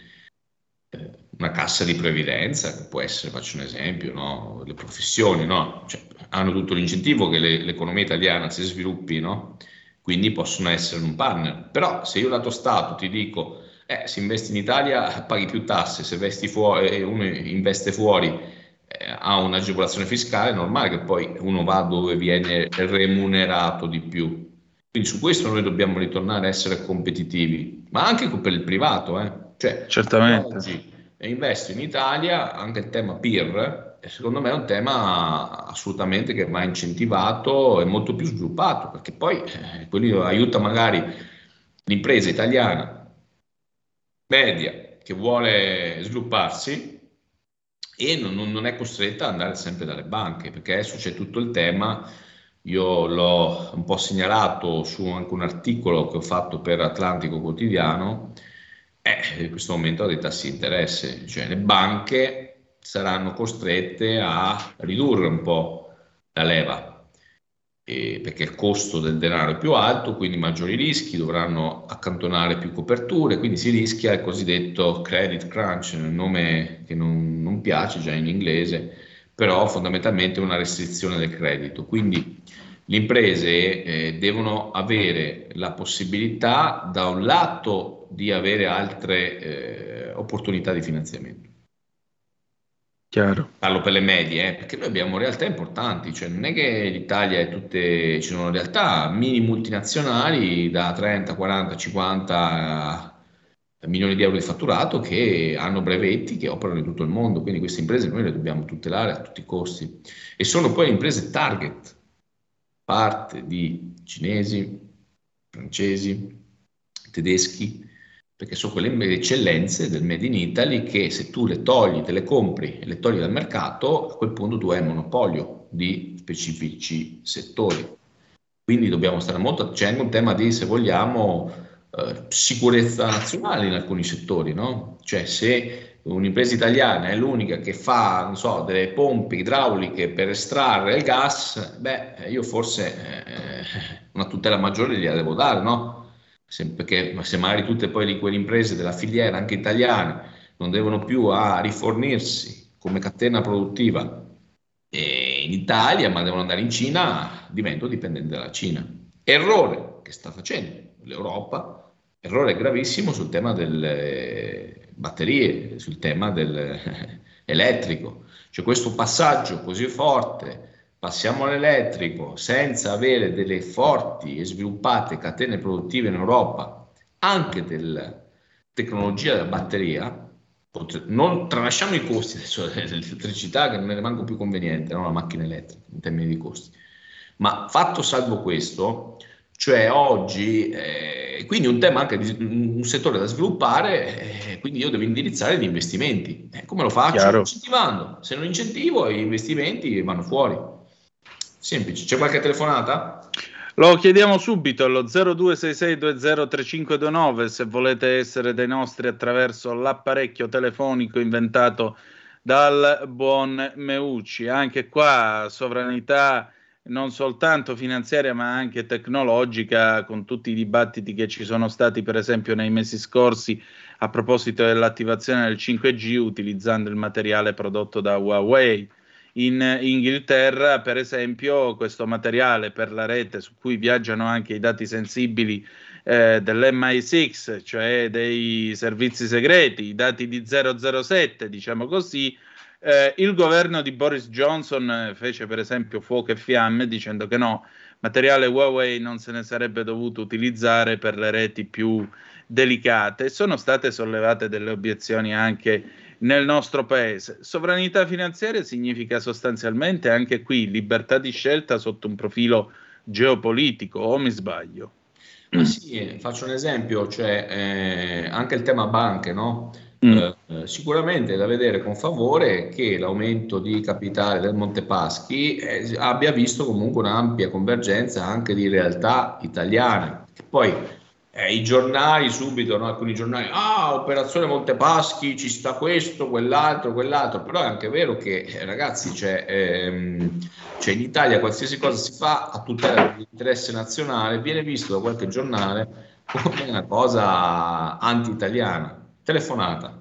eh, una cassa di previdenza, che può essere, faccio un esempio, no? le professioni, no? Cioè, hanno tutto l'incentivo che le, l'economia italiana si sviluppi, no? quindi possono essere un partner. Però se io lato Stato ti dico, eh, se investi in Italia paghi più tasse, se investi fuori, eh, uno investe fuori eh, ha un'agevolazione fiscale, è normale che poi uno va dove viene remunerato di più. Quindi su questo noi dobbiamo ritornare a essere competitivi, ma anche per il privato. Eh. Cioè, Certamente. Oggi investo in Italia, anche il tema PIR, secondo me è un tema assolutamente che va incentivato e molto più sviluppato, perché poi eh, quello aiuta magari l'impresa italiana media che vuole svilupparsi e non, non, è costretta ad andare sempre dalle banche, perché adesso c'è tutto il tema, io l'ho un po' segnalato su anche un articolo che ho fatto per Atlantico Quotidiano, eh, in questo momento ha dei tassi di interesse, cioè le banche saranno costrette a ridurre un po' la leva, eh, perché il costo del denaro è più alto, quindi maggiori rischi, dovranno accantonare più coperture, quindi si rischia il cosiddetto credit crunch, un nome che non, non piace già in inglese, però fondamentalmente una restrizione del credito. Quindi le imprese eh, devono avere la possibilità da un lato di avere altre eh, opportunità di finanziamento. Chiaro. Parlo per le medie, eh, perché noi abbiamo realtà importanti, cioè non è che l'Italia è tutte, ci sono realtà mini multinazionali da 30, 40, 50 milioni di euro di fatturato che hanno brevetti che operano in tutto il mondo, quindi queste imprese noi le dobbiamo tutelare a tutti i costi. E sono poi imprese target, parte di cinesi, francesi, tedeschi, perché sono quelle eccellenze del Made in Italy che se tu le togli, te le compri e le togli dal mercato, a quel punto tu hai monopolio di specifici settori. Quindi dobbiamo stare molto, c'è anche un tema di, se vogliamo, eh, sicurezza nazionale in alcuni settori, no? Cioè se un'impresa italiana è l'unica che fa, non so, delle pompe idrauliche per estrarre il gas, beh, io forse eh, una tutela maggiore gliela devo dare, no? Se, perché se magari tutte poi quelle imprese della filiera, anche italiane, non devono più a rifornirsi come catena produttiva in Italia, ma devono andare in Cina, divento dipendente dalla Cina. Errore che sta facendo l'Europa, errore gravissimo sul tema delle batterie, sul tema dell'elettrico. [laughs] Cioè questo passaggio così forte, passiamo all'elettrico senza avere delle forti e sviluppate catene produttive in Europa, anche della tecnologia della batteria, non tralasciamo i costi [laughs] dell'elettricità che non è manco più conveniente, no? la macchina elettrica in termini di costi. Ma fatto salvo questo, cioè oggi, eh, quindi un tema anche di un settore da sviluppare, eh, quindi io devo indirizzare gli investimenti. Eh, come lo faccio? Chiaro. Incentivando. Se non incentivo, gli investimenti vanno fuori. Semplice. C'è qualche telefonata? Lo chiediamo subito allo 0266203529 se volete essere dei nostri attraverso l'apparecchio telefonico inventato dal buon Meucci. Anche qua sovranità non soltanto finanziaria ma anche tecnologica con tutti i dibattiti che ci sono stati per esempio nei mesi scorsi a proposito dell'attivazione del 5G utilizzando il materiale prodotto da Huawei. In Inghilterra, per esempio, questo materiale per la rete su cui viaggiano anche i dati sensibili eh, dell'MI6, cioè dei servizi segreti, i dati di 007, diciamo così, eh, il governo di Boris Johnson fece per esempio fuoco e fiamme dicendo che no, materiale Huawei non se ne sarebbe dovuto utilizzare per le reti più delicate. Sono state sollevate delle obiezioni anche nel nostro paese. Sovranità finanziaria significa sostanzialmente anche qui libertà di scelta sotto un profilo geopolitico, o mi sbaglio? Ma sì, faccio un esempio, cioè eh, anche il tema banche, no? Mm. Eh, sicuramente è da vedere con favore che l'aumento di capitale del Montepaschi eh, abbia visto comunque un'ampia convergenza anche di realtà italiane. Che poi eh, i giornali subito, no? alcuni giornali, ah, operazione Montepaschi, ci sta questo, quell'altro, quell'altro, però è anche vero che eh, ragazzi, c'è, ehm, c'è, in Italia qualsiasi cosa si fa a tutela dell'interesse nazionale viene visto da qualche giornale come una cosa anti-italiana. Telefonata.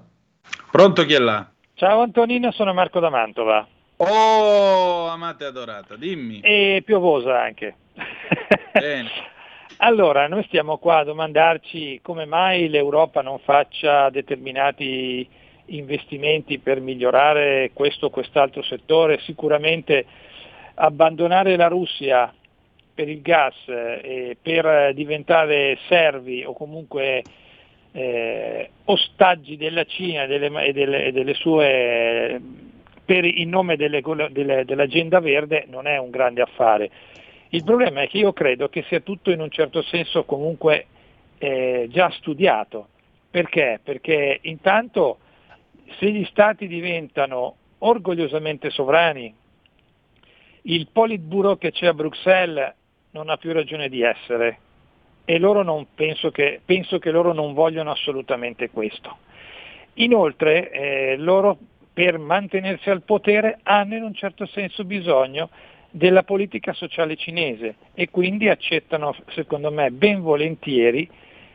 Pronto chi è là? Ciao Antonino, sono Marco da Mantova. Oh, amate adorata, dimmi. E piovosa anche. Bene. [laughs] Allora, noi stiamo qua a domandarci come mai l'Europa non faccia determinati investimenti per migliorare questo o quest'altro settore. Sicuramente abbandonare la Russia per il gas e per diventare servi o comunque eh, ostaggi della Cina e delle, delle, delle sue, per, in nome delle, dell'agenda verde non è un grande affare. Il problema è che io credo che sia tutto in un certo senso comunque eh, già studiato. Perché? Perché intanto se gli stati diventano orgogliosamente sovrani, il Politburo che c'è a Bruxelles non ha più ragione di essere e penso, che, penso che loro non vogliono assolutamente questo. Inoltre eh, loro per mantenersi al potere hanno in un certo senso bisogno della politica sociale cinese e quindi accettano, secondo me, ben volentieri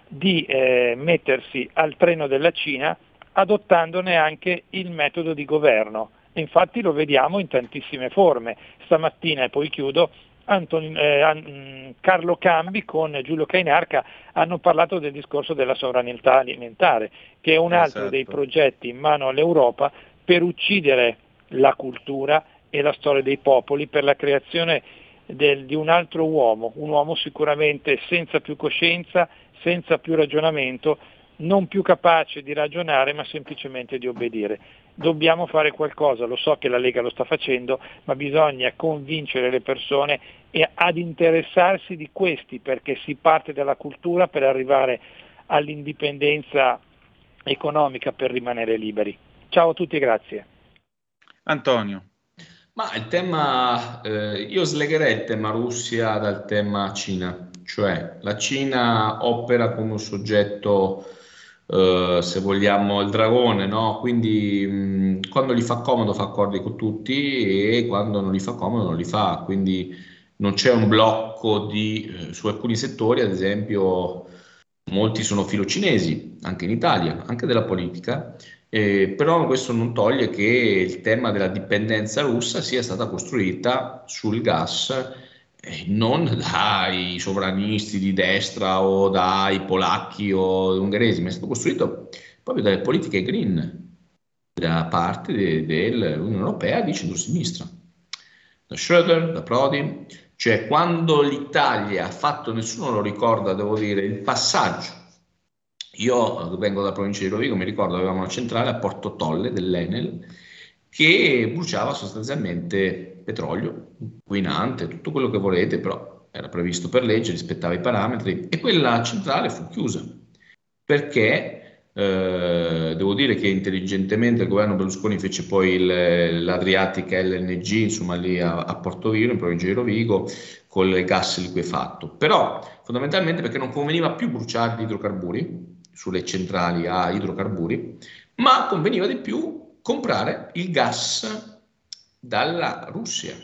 di eh, mettersi al treno della Cina adottandone anche il metodo di governo. Infatti lo vediamo in tantissime forme. Stamattina, e poi chiudo, Anton, eh, Carlo Cambi con Giulio Cainarca hanno parlato del discorso della sovranità alimentare, che è un altro esatto. dei progetti in mano all'Europa per uccidere la cultura e la storia dei popoli per la creazione del, di un altro uomo, un uomo sicuramente senza più coscienza, senza più ragionamento, non più capace di ragionare ma semplicemente di obbedire. Dobbiamo fare qualcosa, lo so che la Lega lo sta facendo, ma bisogna convincere le persone ad interessarsi di questi perché si parte dalla cultura per arrivare all'indipendenza economica per rimanere liberi. Ciao a tutti e grazie. Antonio. Ma il tema, eh, io slegherei il tema Russia dal tema Cina. cioè la Cina opera come un soggetto, eh, se vogliamo, il dragone, no? quindi mh, quando gli fa comodo fa accordi con tutti e quando non gli fa comodo non li fa, quindi non c'è un blocco di, eh, su alcuni settori, ad esempio molti sono filocinesi, anche in Italia, anche della politica, eh, però questo non toglie che il tema della dipendenza russa sia stata costruita sul gas non dai sovranisti di destra o dai polacchi o ungheresi, ma è stato costruito proprio dalle politiche green da parte de, dell'Unione Europea di centro-sinistra, da Schröder, da Prodi, cioè quando l'Italia ha fatto, nessuno lo ricorda, devo dire, il passaggio. Io vengo dalla provincia di Rovigo, mi ricordo avevamo una centrale a Porto Tolle dell'Enel che bruciava sostanzialmente petrolio, inquinante, tutto quello che volete, però era previsto per legge, rispettava i parametri e quella centrale fu chiusa. Perché eh, devo dire che intelligentemente il governo Berlusconi fece poi il, l'Adriatica LNG, insomma lì a, a Porto Viro, in provincia di Rovigo, con il gas liquefatto, però fondamentalmente perché non conveniva più bruciare gli idrocarburi, sulle centrali a idrocarburi, ma conveniva di più comprare il gas dalla Russia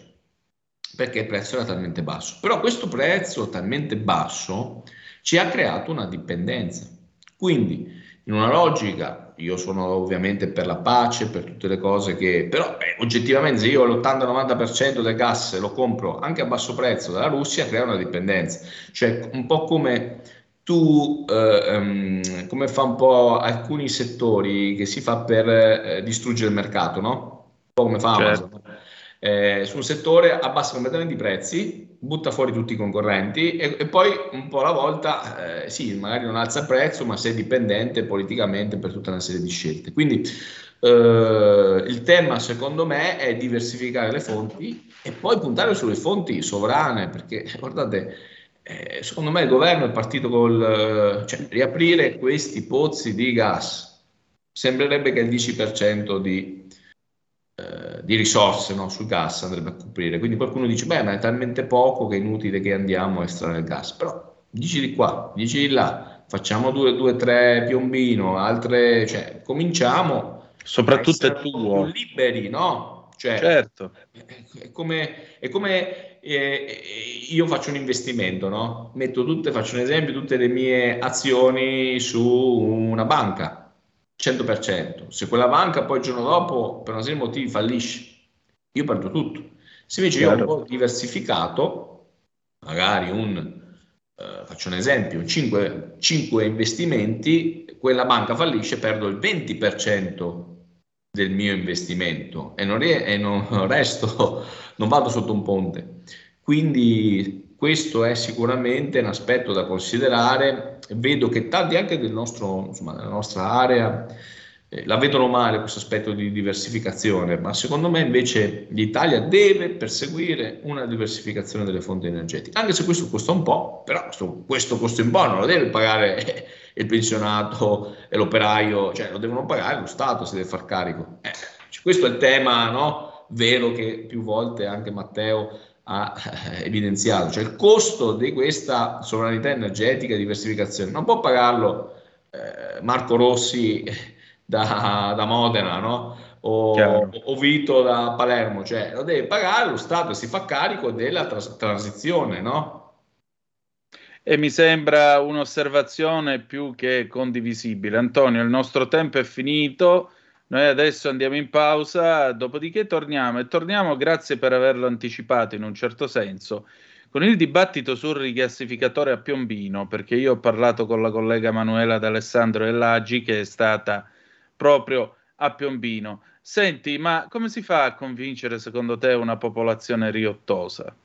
perché il prezzo era talmente basso. Però questo prezzo talmente basso ci ha creato una dipendenza. Quindi, in una logica, io sono ovviamente per la pace, per tutte le cose che, però beh, oggettivamente se io l'80-90% del gas lo compro anche a basso prezzo dalla Russia, crea una dipendenza. Cioè, un po' come tu, eh, um, come fa un po' alcuni settori che si fa per eh, distruggere il mercato, no? Po' come fa certo. Amazon. Eh, su un settore abbassa completamente i prezzi, butta fuori tutti i concorrenti e, e poi un po' alla volta, eh, sì, magari non alza il prezzo, ma sei dipendente politicamente per tutta una serie di scelte. Quindi eh, il tema secondo me è diversificare le fonti e poi puntare sulle fonti sovrane, perché [laughs] guardate, eh, secondo me il governo è partito col cioè, riaprire questi pozzi di gas. Sembrerebbe che il 10% di, eh, di risorse no, sul gas andrebbe a coprire. Quindi qualcuno dice, beh, ma è talmente poco che è inutile che andiamo a estrarre il gas. Però dici di qua, dici di là, facciamo due, due tre piombino, altre, cioè, cominciamo. Soprattutto è tuo. liberi, no? Cioè, certo. È come, è come eh, io faccio un investimento, no? Metto tutte, faccio un esempio, tutte le mie azioni su una banca, 100%. Se quella banca poi il giorno dopo per una serie di motivi fallisce, io perdo tutto. Se invece io ho un po' diversificato, magari un, eh, faccio un esempio, 5, 5 investimenti, quella banca fallisce, perdo il 20% del mio investimento e non, e non [laughs] resto, non vado sotto un ponte. Quindi questo è sicuramente un aspetto da considerare. Vedo che tanti anche nostro, insomma, della nostra area eh, la vedono male questo aspetto di diversificazione, ma secondo me invece l'Italia deve perseguire una diversificazione delle fonti energetiche, anche se questo costa un po', però questo, questo costo un po' non lo deve pagare [laughs] il pensionato e l'operaio, cioè lo devono pagare lo Stato, si deve far carico. Eh, questo è il tema no, vero che più volte anche Matteo ha eh, evidenziato, cioè il costo di questa sovranità energetica e diversificazione non può pagarlo eh, Marco Rossi da, da Modena, no? O, o, Vito da Palermo, cioè lo deve pagare lo Stato e si fa carico della tras- transizione, no? E mi sembra un'osservazione più che condivisibile. Antonio, il nostro tempo è finito. Noi adesso andiamo in pausa, dopodiché torniamo e torniamo, grazie per averlo anticipato in un certo senso, con il dibattito sul rigassificatore a Piombino, perché io ho parlato con la collega Manuela D'Alessandro e Laggi che è stata proprio a Piombino. Senti, ma come si fa a convincere secondo te una popolazione riottosa?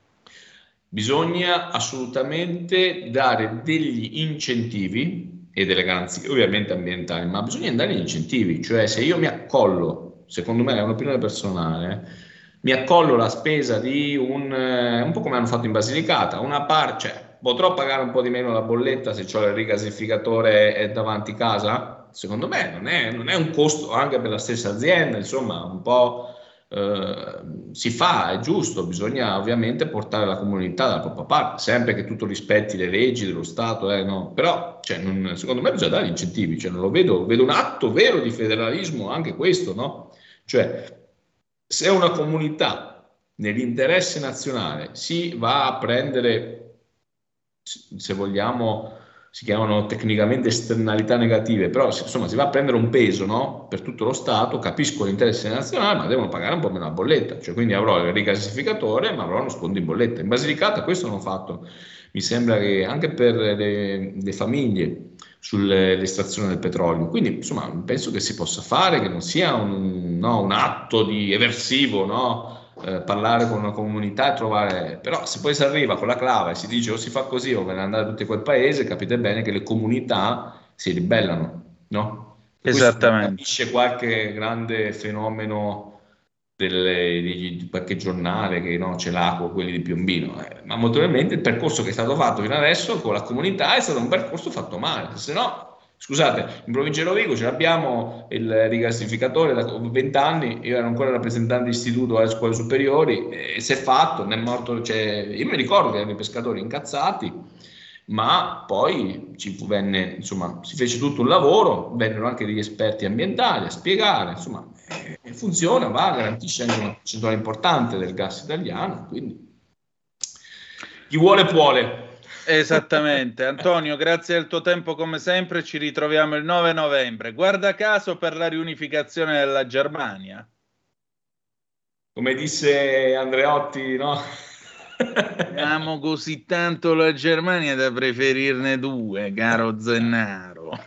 Bisogna assolutamente dare degli incentivi e delle garanzie ovviamente ambientali, ma bisogna dare gli incentivi, cioè se io mi accollo, secondo me è un'opinione personale, mi accollo la spesa di un, eh, un po' come hanno fatto in Basilicata, una parte, cioè, potrò pagare un po' di meno la bolletta se ho il rigassificatore davanti casa? secondo me non è, non è, un costo anche per la stessa azienda, insomma, un po' si fa, è giusto, bisogna ovviamente portare la comunità dalla propria parte, sempre che tutto rispetti le leggi dello Stato, eh, no? però cioè, non, secondo me bisogna dare incentivi, cioè, non lo vedo, vedo un atto vero di federalismo anche questo, no? cioè se una comunità nell'interesse nazionale si va a prendere, se vogliamo, si chiamano tecnicamente esternalità negative, però insomma si va a prendere un peso no? per tutto lo Stato, capisco l'interesse nazionale, ma devono pagare un po' meno la bolletta, cioè quindi avrò il rigassificatore, ma avrò uno sconto in bolletta. In Basilicata questo hanno fatto, mi sembra che anche per le, le famiglie sull'estrazione del petrolio, quindi insomma penso che si possa fare, che non sia un, no, un atto di eversivo, no? Eh, parlare con una comunità e trovare, però se poi si arriva con la clava e si dice o si fa così o ve ne andate tutti a quel paese, capite bene che le comunità si ribellano, no? Esattamente. Capisce qualche grande fenomeno delle, di, di, qualche giornale che no, c'è l'acqua, quelli di Piombino, eh, ma molto probabilmente il percorso che è stato fatto fino adesso con la comunità è stato un percorso fatto male, se no Scusate, in provincia di Rovigo ce l'abbiamo il rigassificatore da 20 anni, io ero ancora rappresentante di istituto alle scuole superiori, e si è fatto, ne è morto, cioè, io mi ricordo che erano i pescatori incazzati, ma poi ci venne, insomma, si fece tutto un lavoro, vennero anche degli esperti ambientali a spiegare, insomma, funziona, va, garantisce anche una percentuale importante del gas italiano, quindi chi vuole puole. Esattamente, Antonio, grazie al tuo tempo come sempre, ci ritroviamo il 9 novembre. Guarda caso per la riunificazione della Germania. Come disse Andreotti, no? [laughs] Amo così tanto la Germania da preferirne due, caro Zennaro.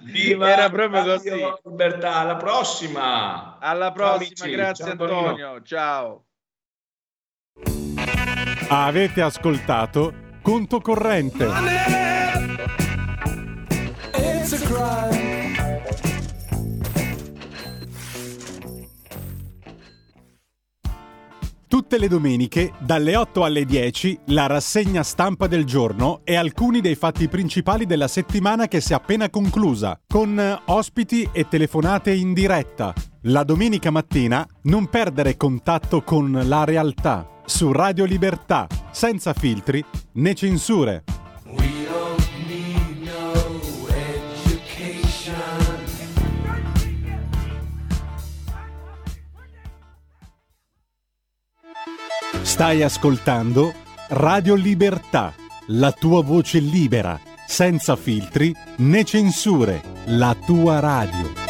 Viva Era proprio così. Libertà, alla prossima. Alla prossima, ciao, grazie ciao, Antonio. Ciao. Avete ascoltato Conto Corrente. Tutte le domeniche, dalle 8 alle 10, la rassegna stampa del giorno e alcuni dei fatti principali della settimana che si è appena conclusa, con ospiti e telefonate in diretta. La domenica mattina non perdere contatto con la realtà su Radio Libertà, senza filtri né censure. Stai ascoltando Radio Libertà, la tua voce libera, senza filtri né censure, la tua radio.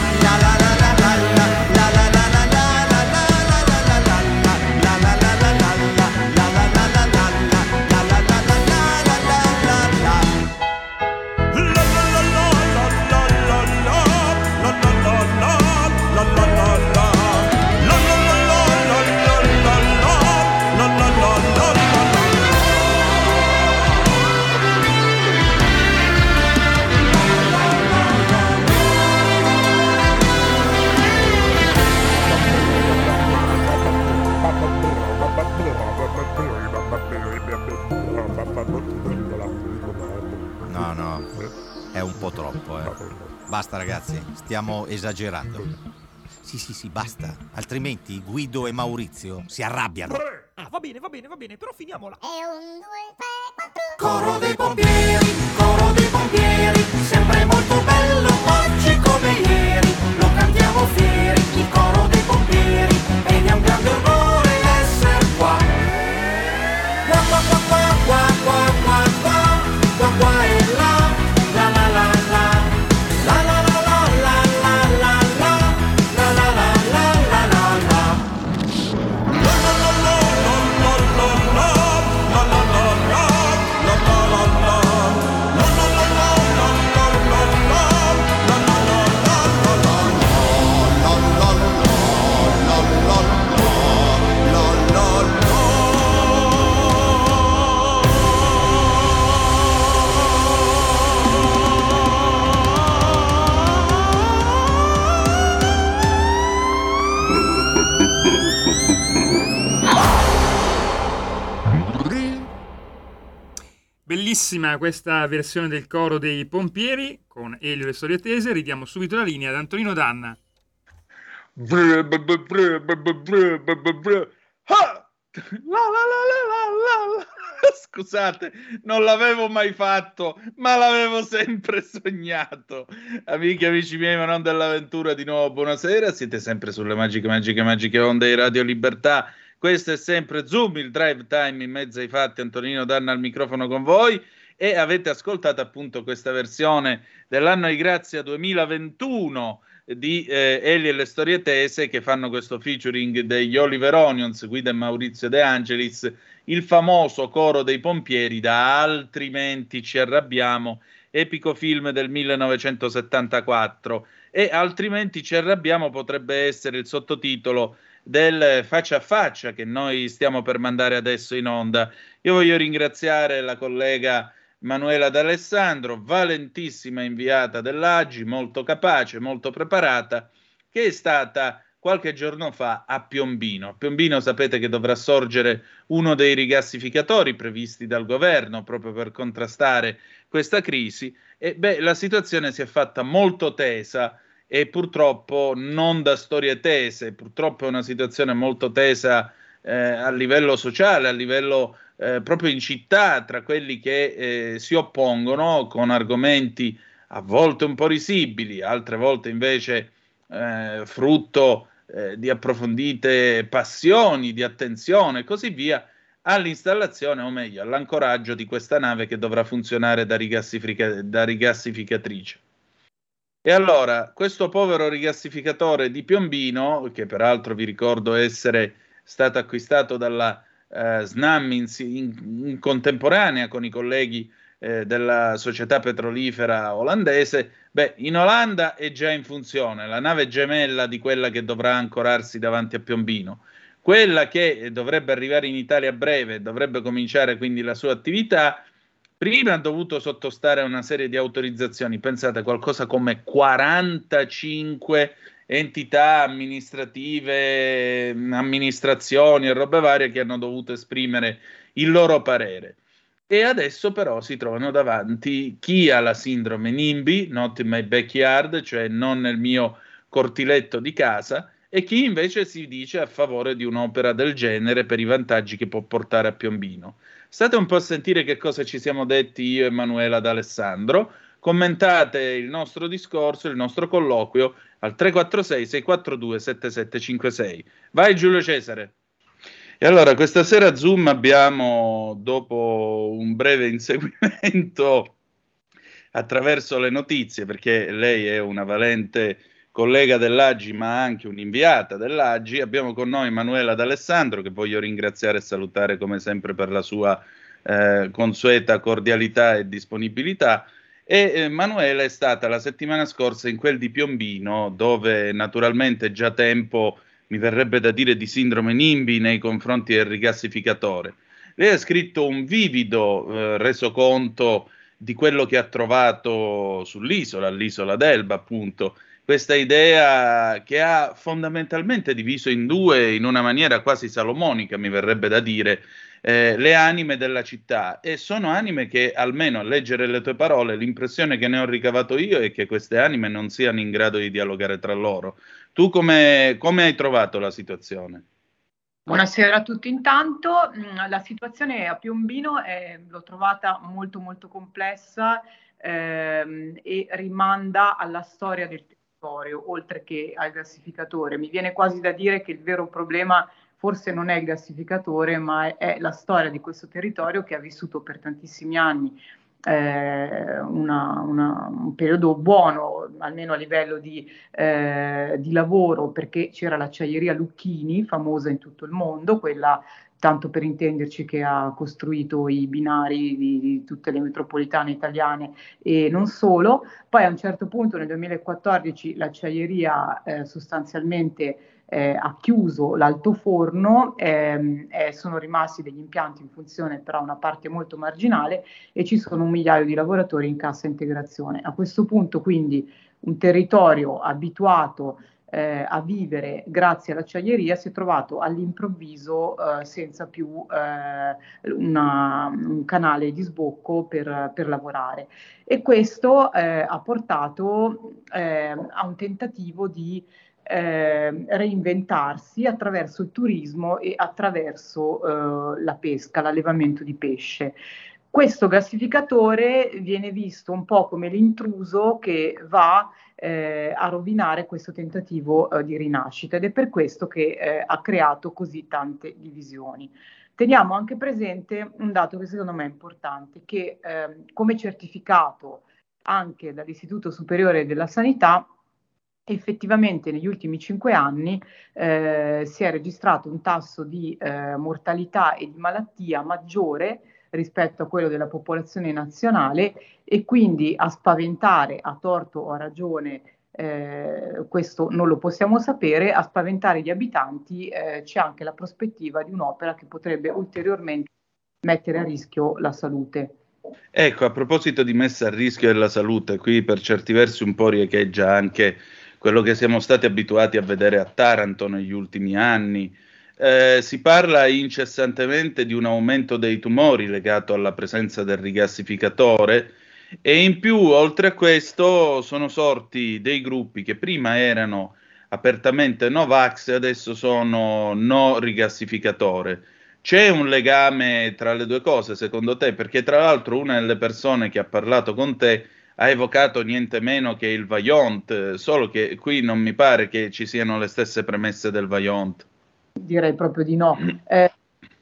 basta ragazzi, stiamo esagerando. Sì, sì, sì, basta. Altrimenti Guido e Maurizio si arrabbiano. Ah, va bene, va bene, va bene, però finiamola. Coro dei pompieri, coro dei pompieri, sempre molto bello, oggi come ieri, lo cantiamo fieri, il coro dei pompieri, ed è un grande onore bellissima questa versione del coro dei pompieri con Elio e Soriatese. Ridiamo subito la linea ad Antonino Danna. [laughs] Scusate, non l'avevo mai fatto, ma l'avevo sempre sognato. Amiche, e amici miei, ma non dell'avventura, di nuovo buonasera. Siete sempre sulle magiche, magiche, magiche onde di Radio Libertà questo è sempre Zoom, il drive time in mezzo ai fatti. Antonino Danna al microfono con voi. E avete ascoltato appunto questa versione dell'anno di grazia 2021 di eh, Eli e le storie tese che fanno questo featuring degli Oliver Onions, Guida e Maurizio De Angelis, il famoso coro dei pompieri da Altrimenti ci arrabbiamo, epico film del 1974 e Altrimenti ci arrabbiamo potrebbe essere il sottotitolo del faccia a faccia che noi stiamo per mandare adesso in onda. Io voglio ringraziare la collega Manuela D'Alessandro, valentissima inviata dell'Agi, molto capace, molto preparata, che è stata qualche giorno fa a Piombino. A Piombino sapete che dovrà sorgere uno dei rigassificatori previsti dal governo proprio per contrastare questa crisi e beh, la situazione si è fatta molto tesa e purtroppo non da storie tese, purtroppo è una situazione molto tesa eh, a livello sociale, a livello eh, proprio in città, tra quelli che eh, si oppongono con argomenti a volte un po' risibili, altre volte invece eh, frutto eh, di approfondite passioni, di attenzione e così via, all'installazione, o meglio, all'ancoraggio di questa nave che dovrà funzionare da, rigassifica- da rigassificatrice. E allora, questo povero rigassificatore di Piombino, che peraltro vi ricordo essere stato acquistato dalla eh, Snam in, in, in, contemporanea con i colleghi eh, della società petrolifera olandese, beh, in Olanda è già in funzione, la nave gemella di quella che dovrà ancorarsi davanti a Piombino. Quella che dovrebbe arrivare in Italia a breve, dovrebbe cominciare quindi la sua attività, prima ha dovuto sottostare a una serie di autorizzazioni, pensate qualcosa come 45 entità amministrative, amministrazioni e robe varie che hanno dovuto esprimere il loro parere. E adesso però si trovano davanti chi ha la sindrome NIMBY, not in my backyard, cioè non nel mio cortiletto di casa, e chi invece si dice a favore di un'opera del genere per i vantaggi che può portare a Piombino. State un po' a sentire che cosa ci siamo detti io e Emanuela d'Alessandro, commentate il nostro discorso, il nostro colloquio al 346 642 7756. Vai Giulio Cesare. E allora questa sera Zoom abbiamo, dopo un breve inseguimento attraverso le notizie, perché lei è una valente collega dell'Agi, ma anche un'inviata dell'Agi. Abbiamo con noi Emanuela D'Alessandro, che voglio ringraziare e salutare come sempre per la sua eh, consueta cordialità e disponibilità. E eh, Manuela è stata la settimana scorsa in quel di Piombino, dove naturalmente già tempo mi verrebbe da dire di sindrome NIMBY nei confronti del rigassificatore. Lei ha scritto un vivido eh, resoconto di quello che ha trovato sull'isola, all'isola d'Elba, appunto, questa idea che ha fondamentalmente diviso in due in una maniera quasi salomonica, mi verrebbe da dire, eh, le anime della città e sono anime che almeno a leggere le tue parole l'impressione che ne ho ricavato io è che queste anime non siano in grado di dialogare tra loro. Tu come, come hai trovato la situazione? Buonasera a tutti intanto, mm, la situazione a Piombino è, l'ho trovata molto molto complessa ehm, e rimanda alla storia del territorio oltre che al gassificatore. Mi viene quasi da dire che il vero problema forse non è il gassificatore, ma è la storia di questo territorio che ha vissuto per tantissimi anni eh, una, una, un periodo buono, almeno a livello di, eh, di, lavoro, perché c'era l'acciaieria Lucchini, famosa in tutto il mondo, quella tanto per intenderci che ha costruito i binari di, di, tutte le metropolitane italiane e non solo. Poi a un certo punto nel 2014 l'acciaieria eh, sostanzialmente eh, ha chiuso l'altoforno, ehm, eh, sono rimasti degli impianti in funzione però una parte molto marginale e ci sono un migliaio di lavoratori in cassa integrazione. A questo punto quindi un territorio abituato eh, a vivere grazie all'acciaieria si è trovato all'improvviso eh, senza più eh, una, un canale di sbocco per, per lavorare e questo eh, ha portato eh, a un tentativo di eh, reinventarsi attraverso il turismo e attraverso la pesca, l'allevamento di pesce. Questo gassificatore viene visto un po' come l'intruso che va eh, a rovinare questo tentativo eh, di rinascita ed è per questo che eh, ha creato così tante divisioni. Teniamo anche presente un dato che secondo me è importante, che ehm, come certificato anche dall'Istituto Superiore della Sanità effettivamente negli ultimi cinque anni eh, si è registrato un tasso di eh, mortalità e di malattia maggiore rispetto a quello della popolazione nazionale e quindi a spaventare, a torto o a ragione, eh, questo non lo possiamo sapere, a spaventare gli abitanti eh, c'è anche la prospettiva di un'opera che potrebbe ulteriormente mettere a rischio la salute. Ecco, a proposito di messa a rischio della salute, qui per certi versi un po' riecheggia anche quello che siamo stati abituati a vedere a Taranto negli ultimi anni. Eh, si parla incessantemente di un aumento dei tumori legato alla presenza del rigassificatore e in più, oltre a questo, sono sorti dei gruppi che prima erano apertamente Novax e adesso sono no rigassificatore. C'è un legame tra le due cose, secondo te? Perché tra l'altro una delle persone che ha parlato con te ha evocato niente meno che il Vaillant, solo che qui non mi pare che ci siano le stesse premesse del Vaillant. Direi proprio di no. Eh,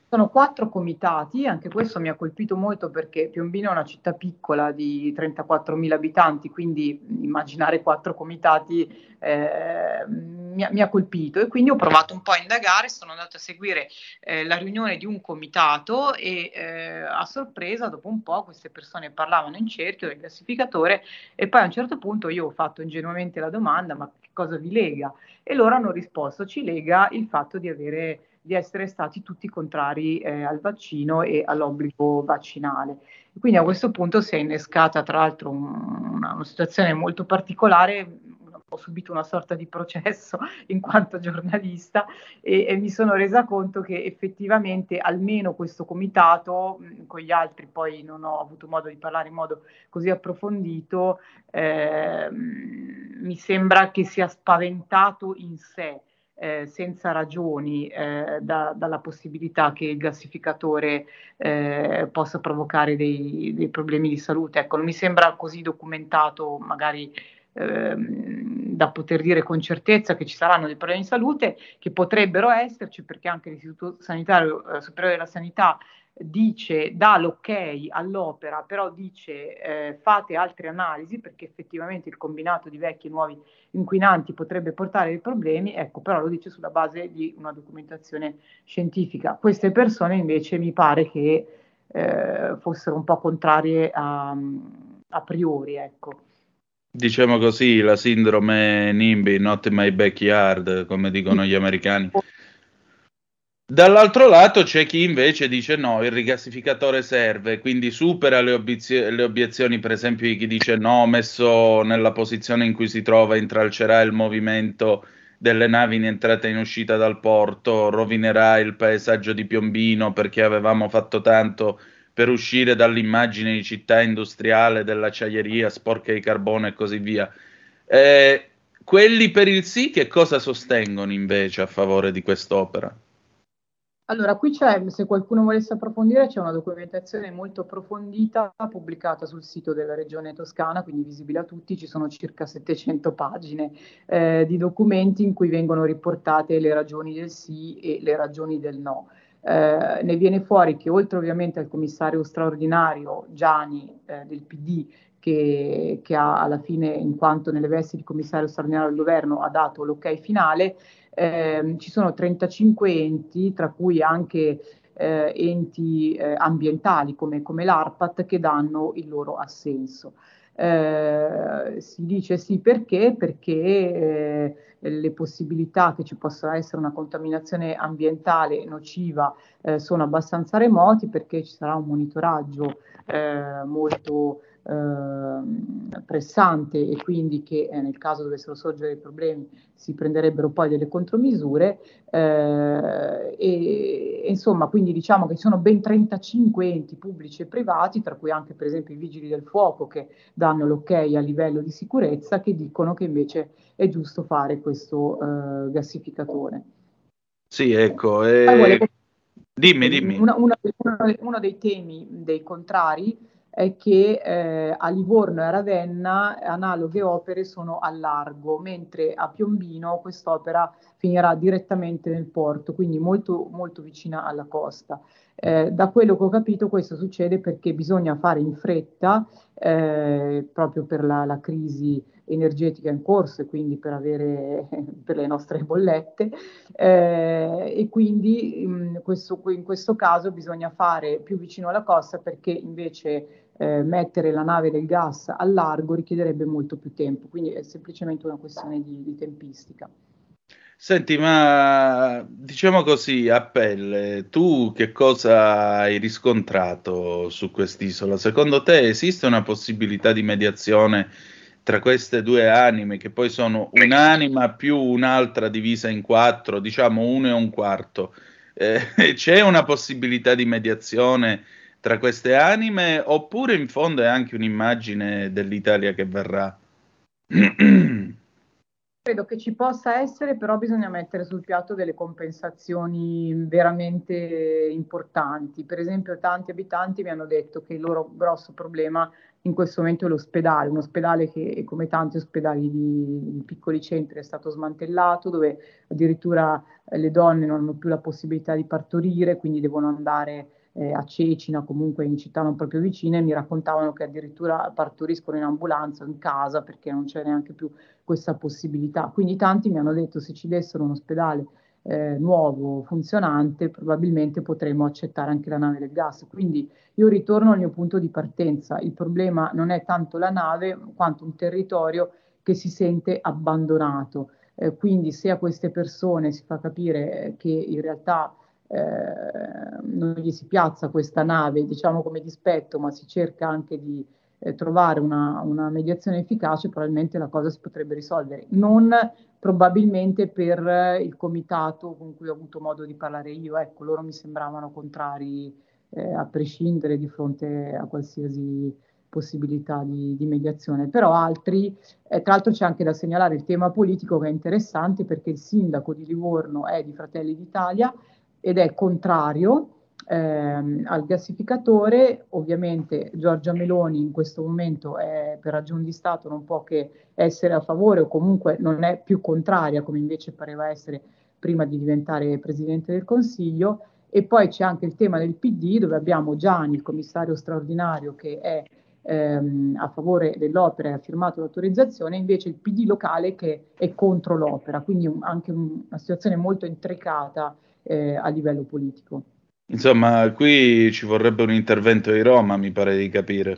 sono quattro comitati, anche questo mi ha colpito molto perché Piombino è una città piccola di 34.000 abitanti, quindi immaginare quattro comitati eh, mi, ha, mi, ha, colpito e quindi ho provato un po' a indagare, sono andata a seguire eh, la riunione di un comitato e eh, a sorpresa dopo un po' queste persone parlavano in cerchio del classificatore e poi a un certo punto io ho fatto ingenuamente la domanda ma cosa vi lega? E loro hanno risposto ci lega il fatto di avere di essere stati tutti contrari eh, al vaccino e all'obbligo vaccinale. Quindi a questo punto si è innescata tra l'altro un, una, una situazione molto particolare, ho subito una sorta di processo [laughs] in quanto giornalista e, e, mi sono resa conto che effettivamente almeno questo comitato, con gli altri poi non ho avuto modo di parlare in modo così approfondito, eh, mi sembra che sia spaventato in sé eh, senza ragioni eh, da, dalla possibilità che il gassificatore eh, possa provocare dei, dei, problemi di salute. Ecco, non mi sembra così documentato, magari ehm, da poter dire con certezza che ci saranno dei problemi di salute, che potrebbero esserci, perché anche l'Istituto Sanitario eh, Superiore della Sanità dice, dà l'ok all'opera, però dice eh, fate altre analisi perché effettivamente il combinato di vecchi e nuovi inquinanti potrebbe portare dei problemi, ecco, però lo dice sulla base di una documentazione scientifica. Queste persone invece mi pare che eh, fossero un po' contrarie a, a priori, ecco. Diciamo così, la sindrome NIMBY, not in my backyard, come dicono gli americani. Dall'altro lato c'è chi invece dice no, il rigassificatore serve, quindi supera le, obizio- le, obiezioni, per esempio di chi dice no, messo nella posizione in cui si trova intralcerà il movimento delle navi in entrata e in uscita dal porto, rovinerà il paesaggio di Piombino perché avevamo fatto tanto per uscire dall'immagine di città industriale dell'acciaieria sporca di carbone e così via. Eh, quelli per il sì che cosa sostengono invece a favore di quest'opera? Allora, qui c'è, se qualcuno volesse approfondire, c'è una documentazione molto approfondita pubblicata sul sito della Regione Toscana, quindi visibile a tutti, ci sono circa 700 pagine eh, di documenti in cui vengono riportate le ragioni del sì e le ragioni del no. Eh, ne viene fuori che oltre ovviamente al commissario straordinario Gianni eh, del PD, che, che, ha alla fine, in quanto nelle vesti di commissario straordinario del governo, ha dato l'ok finale, eh, ci sono 35 enti, tra cui anche eh, enti eh, ambientali come, come, l'ARPAT, che danno il loro assenso. Eh, si dice sì perché? Perché eh, le possibilità che ci possa essere una contaminazione ambientale nociva eh, sono abbastanza remoti perché ci sarà un monitoraggio molto eh, pressante e quindi che eh, nel caso dovessero sorgere problemi si prenderebbero poi delle contromisure eh, e, insomma quindi diciamo che ci sono ben 35 enti pubblici e privati tra cui anche per esempio i vigili del fuoco che danno l'ok a livello di sicurezza che dicono che invece è giusto fare questo eh, gassificatore. Sì, ecco. E... Dimmi, dimmi. Una, una, uno dei temi dei contrari è che eh, a Livorno e a Ravenna analoghe opere sono a largo, mentre a Piombino quest'opera finirà direttamente nel porto, quindi molto, molto vicina alla costa. Eh, da quello che ho capito questo succede perché bisogna fare in fretta, eh, proprio per la, la, crisi energetica in corso e quindi per, avere, [laughs] per le nostre bollette, eh, e quindi in questo, in questo caso bisogna fare più vicino alla costa perché invece eh, mettere la nave del gas al largo richiederebbe molto più tempo, quindi è semplicemente una questione di, di tempistica. Senti, ma diciamo così, a pelle, tu che cosa hai riscontrato su quest'isola? Secondo te esiste una possibilità di mediazione tra queste due anime, che poi sono un'anima più un'altra divisa in quattro, diciamo uno e un quarto? Eh, [laughs] c'è una possibilità di mediazione tra queste anime oppure in fondo è anche un'immagine dell'Italia che verrà? [clears throat] Credo che ci possa essere, però bisogna mettere sul piatto delle compensazioni veramente importanti. Per esempio, tanti abitanti mi hanno detto che il loro grosso problema in questo momento è l'ospedale, un ospedale che, come tanti ospedali di, di piccoli centri, è stato smantellato, dove addirittura le donne non hanno più la possibilità di partorire, quindi devono andare eh, a Cecina, comunque in città non proprio vicine, mi raccontavano che addirittura partoriscono in ambulanza, in casa, perché non c'è neanche più questa possibilità. Quindi tanti mi hanno detto se ci dessero un ospedale eh, nuovo, funzionante, probabilmente potremmo accettare anche la nave del gas. Quindi io ritorno al mio punto di partenza. Il problema non è tanto la nave quanto un territorio che si sente abbandonato. Eh, quindi se a queste persone si fa capire che in realtà eh, non gli si piazza questa nave, diciamo come dispetto, ma si cerca anche di eh, trovare una, una, mediazione efficace, probabilmente la cosa si potrebbe risolvere. Non probabilmente per il comitato con cui ho avuto modo di parlare io, ecco, loro mi sembravano contrari eh, a prescindere di fronte a qualsiasi possibilità di, di mediazione, però altri, eh, tra l'altro c'è anche da segnalare il tema politico che è interessante perché il sindaco di Livorno è di Fratelli d'Italia, ed è contrario ehm, al gassificatore. Ovviamente Giorgia Meloni in questo momento è, per ragioni di Stato non può che essere a favore o comunque non è più contraria come invece pareva essere prima di diventare Presidente del Consiglio. E poi c'è anche il tema del PD dove abbiamo Gianni, il commissario straordinario che è ehm, a favore dell'opera e ha firmato l'autorizzazione, invece il PD locale che è contro l'opera, quindi un, anche un, una situazione molto intricata eh, a livello politico. Insomma, qui ci vorrebbe un intervento di Roma, mi pare di capire.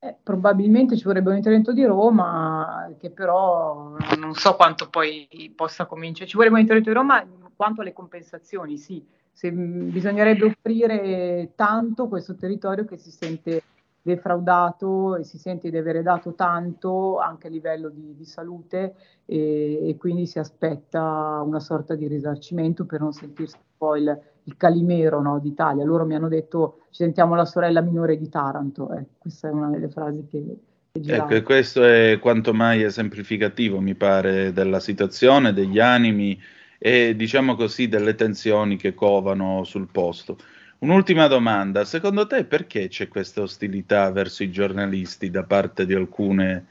Eh, probabilmente ci vorrebbe un intervento di Roma, che però non so quanto poi possa cominciare. Ci vorrebbe un intervento di Roma quanto alle compensazioni, sì. Se, bisognerebbe offrire tanto questo territorio che si sente defraudato e si sente di avere dato tanto anche a livello di, di salute e, e, quindi si aspetta una sorta di risarcimento per non sentirsi poi il, il calimero no, d'Italia. Loro mi hanno detto ci sentiamo la sorella minore di Taranto, eh, questa è una delle frasi che... Ecco, questo è quanto mai esemplificativo, mi pare, della situazione, degli animi e diciamo così delle tensioni che covano sul posto. Un'ultima domanda, secondo te perché c'è questa ostilità verso i giornalisti da parte di alcune,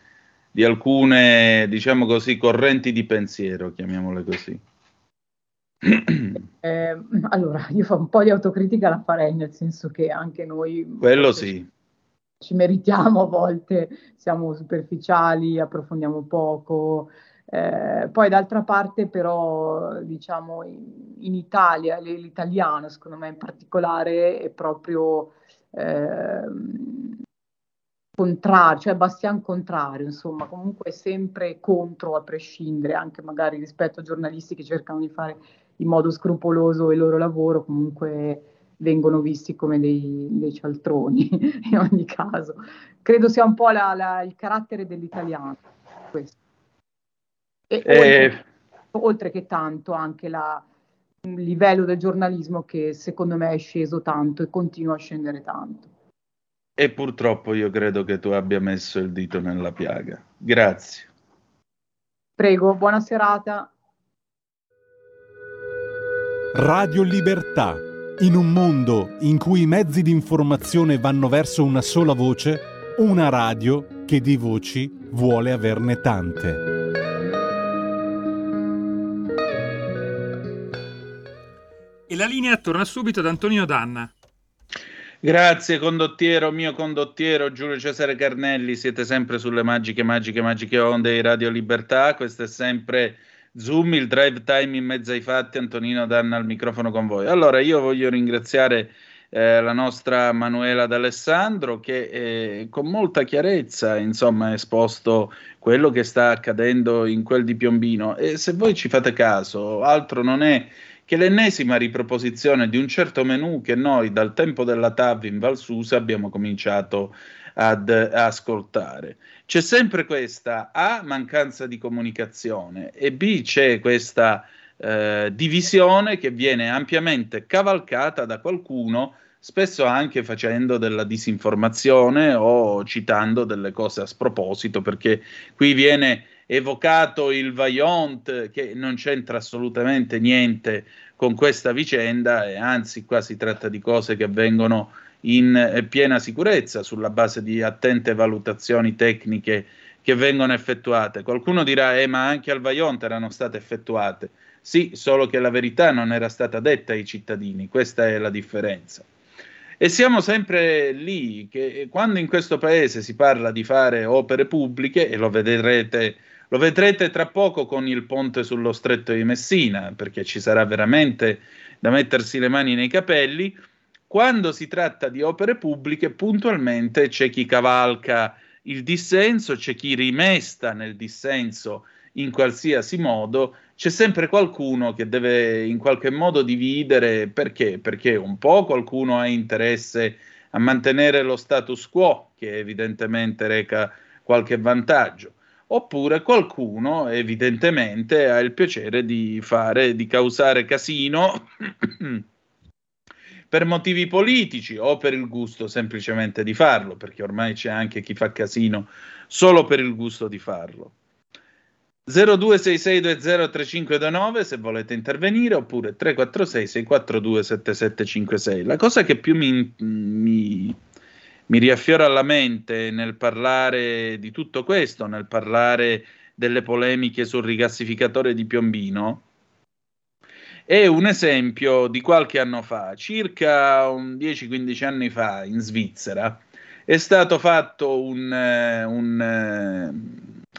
di alcune diciamo così, correnti di pensiero, chiamiamole così? [clears throat] Eh, allora, io fa un po' di autocritica la farei, nel senso che anche noi... Quello sì. Ci meritiamo a volte, siamo superficiali, approfondiamo poco, eh, poi d'altra parte però diciamo in, in Italia l'italiano secondo me in particolare è proprio eh, contrario, cioè Bastian contrario, insomma comunque sempre contro a prescindere anche magari rispetto a giornalisti che cercano di fare in modo scrupoloso il loro lavoro, comunque vengono visti come dei, dei cialtroni [laughs] in ogni caso. Credo sia un po' la, la, il carattere dell'italiano questo. E eh, oltre, oltre, che tanto anche la, il livello del giornalismo che secondo me è sceso tanto e continua a scendere tanto. E purtroppo io credo che tu abbia messo il dito nella piaga. Grazie. Prego, buona serata. Radio Libertà. In un mondo in cui i mezzi di informazione vanno verso una sola voce, una radio che di voci vuole averne tante. E la linea torna subito ad Antonino Danna. Grazie condottiero, mio condottiero Giulio Cesare Carnelli, siete sempre sulle magiche, magiche, magiche onde di Radio Libertà, questo è sempre Zoom, il drive time in mezzo ai fatti, Antonino Danna al microfono con voi. Allora io voglio ringraziare eh, la nostra Manuela D'Alessandro che eh, con molta chiarezza insomma ha esposto quello che sta accadendo in quel di Piombino e se voi ci fate caso altro non è che l'ennesima riproposizione di un certo menù che noi dal tempo della TAV in Valsusa abbiamo cominciato ad ascoltare. C'è sempre questa A, mancanza di comunicazione e B, c'è questa eh, divisione che viene ampiamente cavalcata da qualcuno, spesso anche facendo della disinformazione o citando delle cose a sproposito, perché qui viene evocato il Vaillant che non c'entra assolutamente niente con questa vicenda e anzi qua si tratta di cose che avvengono in eh, piena sicurezza sulla base di attente valutazioni tecniche che vengono effettuate. Qualcuno dirà, eh, ma anche al Vaillant erano state effettuate. Sì, solo che la verità non era stata detta ai cittadini, questa è la differenza. E siamo sempre lì, che quando in questo paese si parla di fare opere pubbliche, e lo vedrete lo vedrete tra poco con il ponte sullo stretto di Messina, perché ci sarà veramente da mettersi le mani nei capelli. Quando si tratta di opere pubbliche, puntualmente c'è chi cavalca il dissenso, c'è chi rimesta nel dissenso in qualsiasi modo, c'è sempre qualcuno che deve in qualche modo dividere perché? Perché un po' qualcuno ha interesse a mantenere lo status quo, che evidentemente reca qualche vantaggio oppure qualcuno evidentemente ha il piacere di fare, di causare casino [coughs] per motivi politici o per il gusto semplicemente di farlo, perché ormai c'è anche chi fa casino solo per il gusto di farlo. 0266203529 se volete intervenire oppure 346 642 7756. La cosa che più mi, mi mi riaffiora alla mente nel parlare di tutto questo, nel parlare delle polemiche sul rigassificatore di Piombino, è un esempio di qualche anno fa, circa 10-15 anni fa in Svizzera, è stato fatto un, un,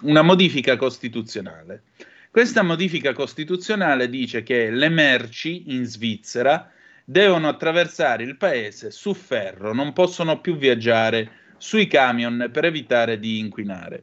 una modifica costituzionale. Questa modifica costituzionale dice che le merci in Svizzera devono attraversare il paese su ferro, non possono più viaggiare sui camion per evitare di inquinare.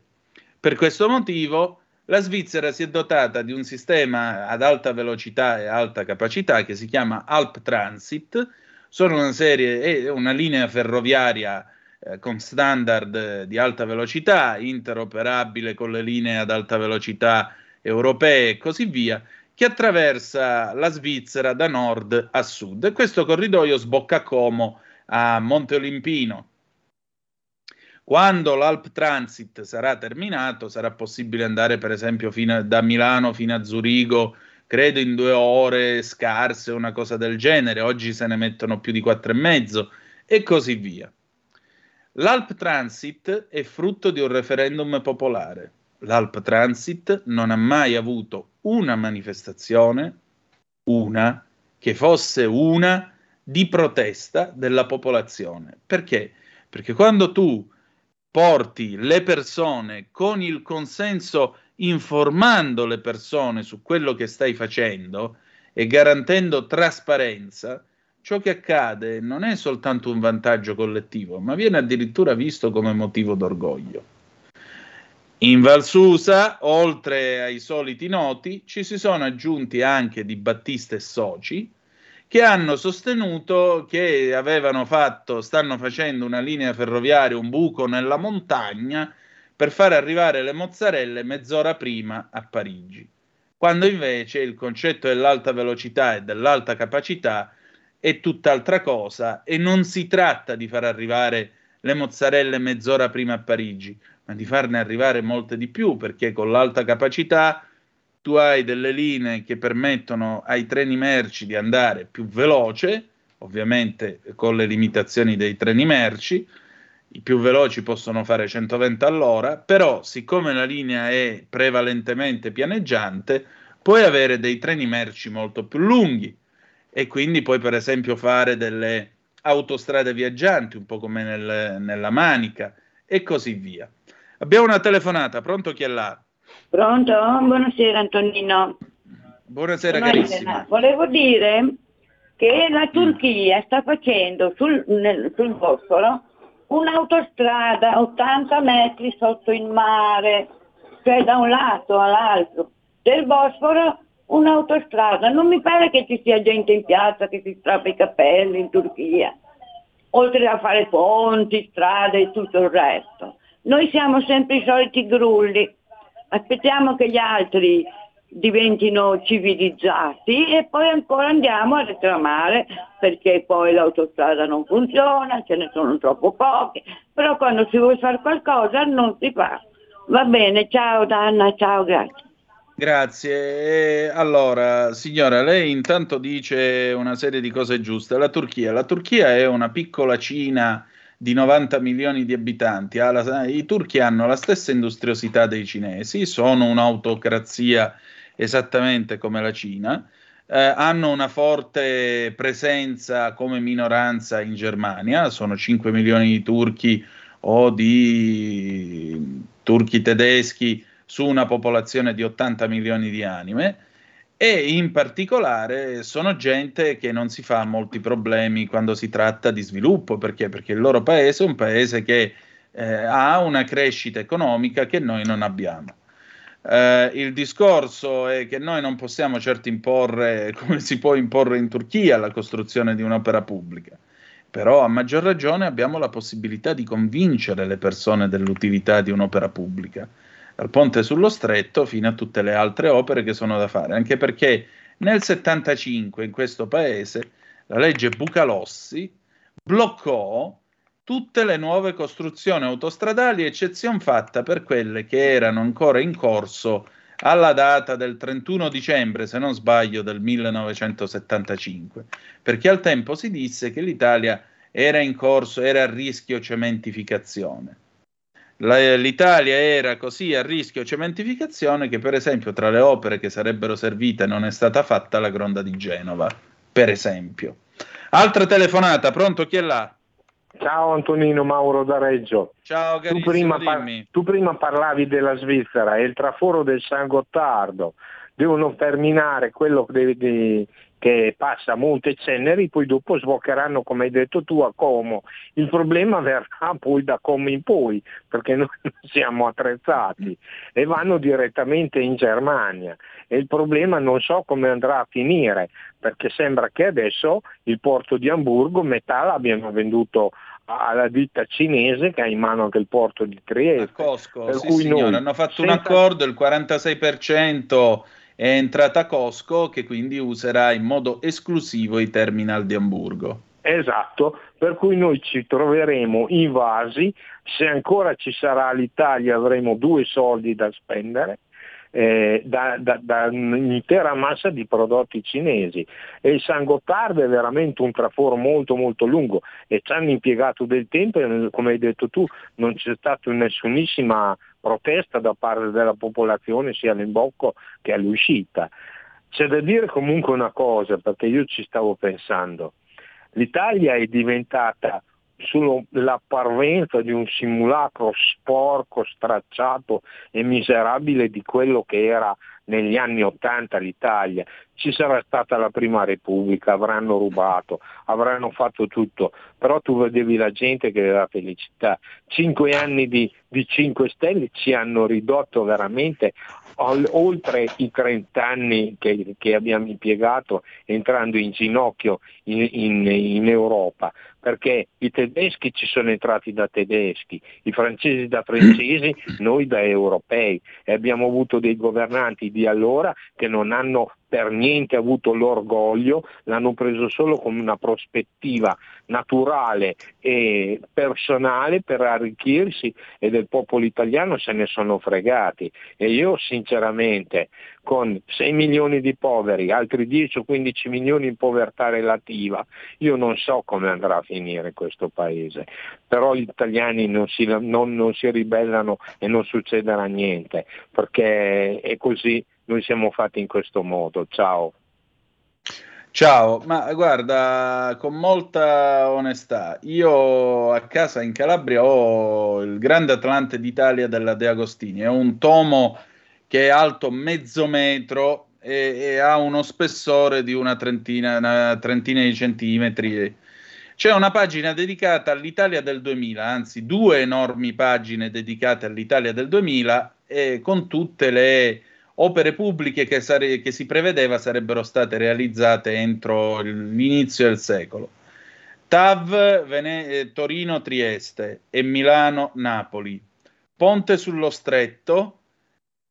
Per questo motivo la Svizzera si è dotata di un sistema ad alta velocità e alta capacità che si chiama Alp Transit, sono una serie, una linea ferroviaria eh, con standard di alta velocità, interoperabile con le linee ad alta velocità europee e così via, che attraversa la Svizzera da nord a sud. E questo corridoio sbocca a Como a Monte Olimpino. Quando l'Alp Transit sarà terminato, sarà possibile andare, per esempio, a, da Milano fino a Zurigo, credo in due ore scarse, una cosa del genere. Oggi se ne mettono più di quattro e mezzo e così via. L'Alp Transit è frutto di un referendum popolare. L'Alp Transit non ha mai avuto una manifestazione, una, che fosse una di protesta della popolazione. Perché? Perché quando tu porti le persone con il consenso, informando le persone su quello che stai facendo e garantendo trasparenza, ciò che accade non è soltanto un vantaggio collettivo, ma viene addirittura visto come motivo d'orgoglio. In Valsusa, oltre ai soliti noti, ci si sono aggiunti anche Di Battista e Soci, che hanno sostenuto che avevano fatto, stanno facendo una linea ferroviaria, un buco nella montagna, per far arrivare le mozzarelle mezz'ora prima a Parigi, quando invece il concetto dell'alta velocità e dell'alta capacità è tutt'altra cosa e non si tratta di far arrivare le mozzarelle mezz'ora prima a Parigi, ma di farne arrivare molte di più, perché con l'alta capacità tu hai delle linee che permettono ai treni merci di andare più veloce, ovviamente con le limitazioni dei treni merci, i più veloci possono fare 120 all'ora, però siccome la linea è prevalentemente pianeggiante, puoi avere dei treni merci molto più lunghi e quindi puoi per esempio fare delle autostrade viaggianti, un po' come nel, nella Manica e così via. Abbiamo una telefonata, pronto chi è là? Pronto? Buonasera Antonino. Buonasera Buonasera. Volevo dire che la Turchia sta facendo sul, nel, sul Bosforo un'autostrada 80 metri sotto il mare, cioè da un lato all'altro del Bosforo un'autostrada. Non mi pare che ci sia gente in piazza che si strappa i capelli in Turchia, oltre a fare ponti, strade e tutto il resto. Noi siamo sempre i soliti grulli, aspettiamo che gli altri diventino civilizzati e poi ancora andiamo a reclamare perché poi l'autostrada non funziona, ce ne sono troppo poche, però quando si vuole fare qualcosa non si fa. Va bene, ciao Danna, ciao, grazie. Grazie. Allora, signora, lei intanto dice una serie di cose giuste. La Turchia, la Turchia è una piccola Cina di 90 milioni di abitanti, la, i turchi hanno la stessa industriosità dei cinesi, sono un'autocrazia esattamente come la Cina, eh, hanno una forte presenza come minoranza in Germania, sono 5 milioni di turchi o di turchi tedeschi su una popolazione di 80 milioni di anime e in particolare sono gente che non si fa molti problemi quando si tratta di sviluppo, perché? Perché il loro paese è un paese che eh, ha una crescita economica che noi non abbiamo. Eh, il discorso è che noi non possiamo certo imporre, [laughs] come si può imporre in Turchia, la costruzione di un'opera pubblica, però a maggior ragione abbiamo la possibilità di convincere le persone dell'utilità di un'opera pubblica dal ponte sullo stretto fino a tutte le altre opere che sono da fare, anche perché nel 75 in questo paese la legge Bucalossi bloccò tutte le nuove costruzioni autostradali, eccezione fatta per quelle che erano ancora in corso alla data del 31 dicembre, se non sbaglio, del 1975, perché al tempo si disse che l'Italia era in corso, era a rischio cementificazione la, l'Italia era così a rischio cementificazione che per esempio tra le opere che sarebbero servite non è stata fatta la gronda di Genova, per esempio. Altra telefonata, pronto chi è là? Ciao Antonino Mauro da Reggio. Ciao tu prima, par- tu prima parlavi della Svizzera e il traforo del San Gottardo. Devono terminare quello che devi, che passa Monte Ceneri, poi dopo sboccheranno, come hai detto tu, a Como. Il problema verrà poi da Como in poi, perché noi [laughs] non siamo attrezzati e vanno direttamente in Germania. E il problema non so come andrà a finire, perché sembra che adesso il porto di Hamburgo metà l'abbiano venduto alla ditta cinese che ha in mano anche il porto di Trieste. A Costco, sì signore, hanno fatto senza... un accordo, il 46% è entrata Costco che quindi userà in modo esclusivo i terminal di Amburgo. Esatto, per cui noi ci troveremo invasi, se ancora ci sarà l'Italia avremo due soldi da spendere, eh, da, da, da, un'intera massa di prodotti cinesi. E il San Gottardo è veramente un traforo molto molto lungo. E ci hanno impiegato del tempo e come hai detto tu non c'è stata nessunissima protesta da parte della popolazione sia all'imbocco che all'uscita. C'è da dire comunque una cosa perché io ci stavo pensando. L'Italia è diventata solo la parvenza di un simulacro sporco, stracciato e miserabile di quello che era negli anni Ottanta l'Italia. Ci sarà stata la prima Repubblica, avranno rubato, avranno fatto tutto, però tu vedevi la gente che aveva felicità. Cinque anni di, di 5 Stelle ci hanno ridotto veramente oltre i 30 anni che, che abbiamo impiegato entrando in ginocchio in, in, in, Europa, perché i tedeschi ci sono entrati da tedeschi, i francesi da francesi, [laughs] noi da europei e abbiamo avuto dei governanti di allora che non hanno per niente avuto l'orgoglio, l'hanno preso solo come una prospettiva naturale e personale per arricchirsi e del popolo italiano se ne sono fregati. E io sinceramente con 6 milioni di poveri, altri 10 o 15 milioni in povertà relativa, io non so come andrà a finire questo paese, però gli italiani non si, non, non si ribellano e non succederà niente, perché è così noi siamo fatti in questo modo. Ciao. Ciao, ma guarda, con molta onestà, io a casa in Calabria ho il Grande Atlante d'Italia della De Agostini, è un tomo che è alto mezzo metro e, e ha uno spessore di una trentina, una trentina di centimetri. C'è una pagina dedicata all'Italia del 2000, anzi due enormi pagine dedicate all'Italia del 2000 e con tutte le opere pubbliche che, sare- che si prevedeva sarebbero state realizzate entro l'inizio del secolo. TAV Vene- eh, Torino-Trieste e Milano-Napoli, Ponte sullo Stretto,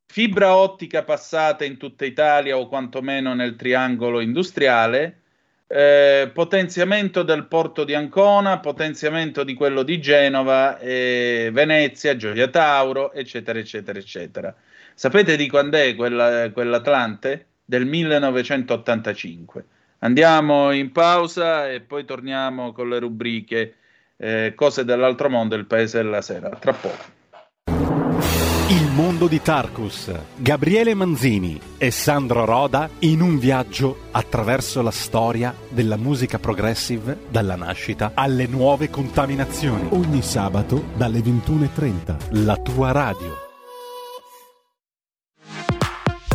fibra ottica passata in tutta Italia o quantomeno nel triangolo industriale, eh, potenziamento del porto di Ancona, potenziamento di quello di Genova, eh, Venezia, Gioia Tauro, eccetera, eccetera, eccetera. Sapete di quando è quella, quell'Atlante? Del 1985. Andiamo in pausa e poi torniamo con le rubriche eh, Cose dell'altro mondo, il paese della sera. Tra poco. Il mondo di Tarkus, Gabriele Manzini e Sandro Roda in un viaggio attraverso la storia della musica progressive dalla nascita alle nuove contaminazioni. Ogni sabato dalle 21.30, la tua radio.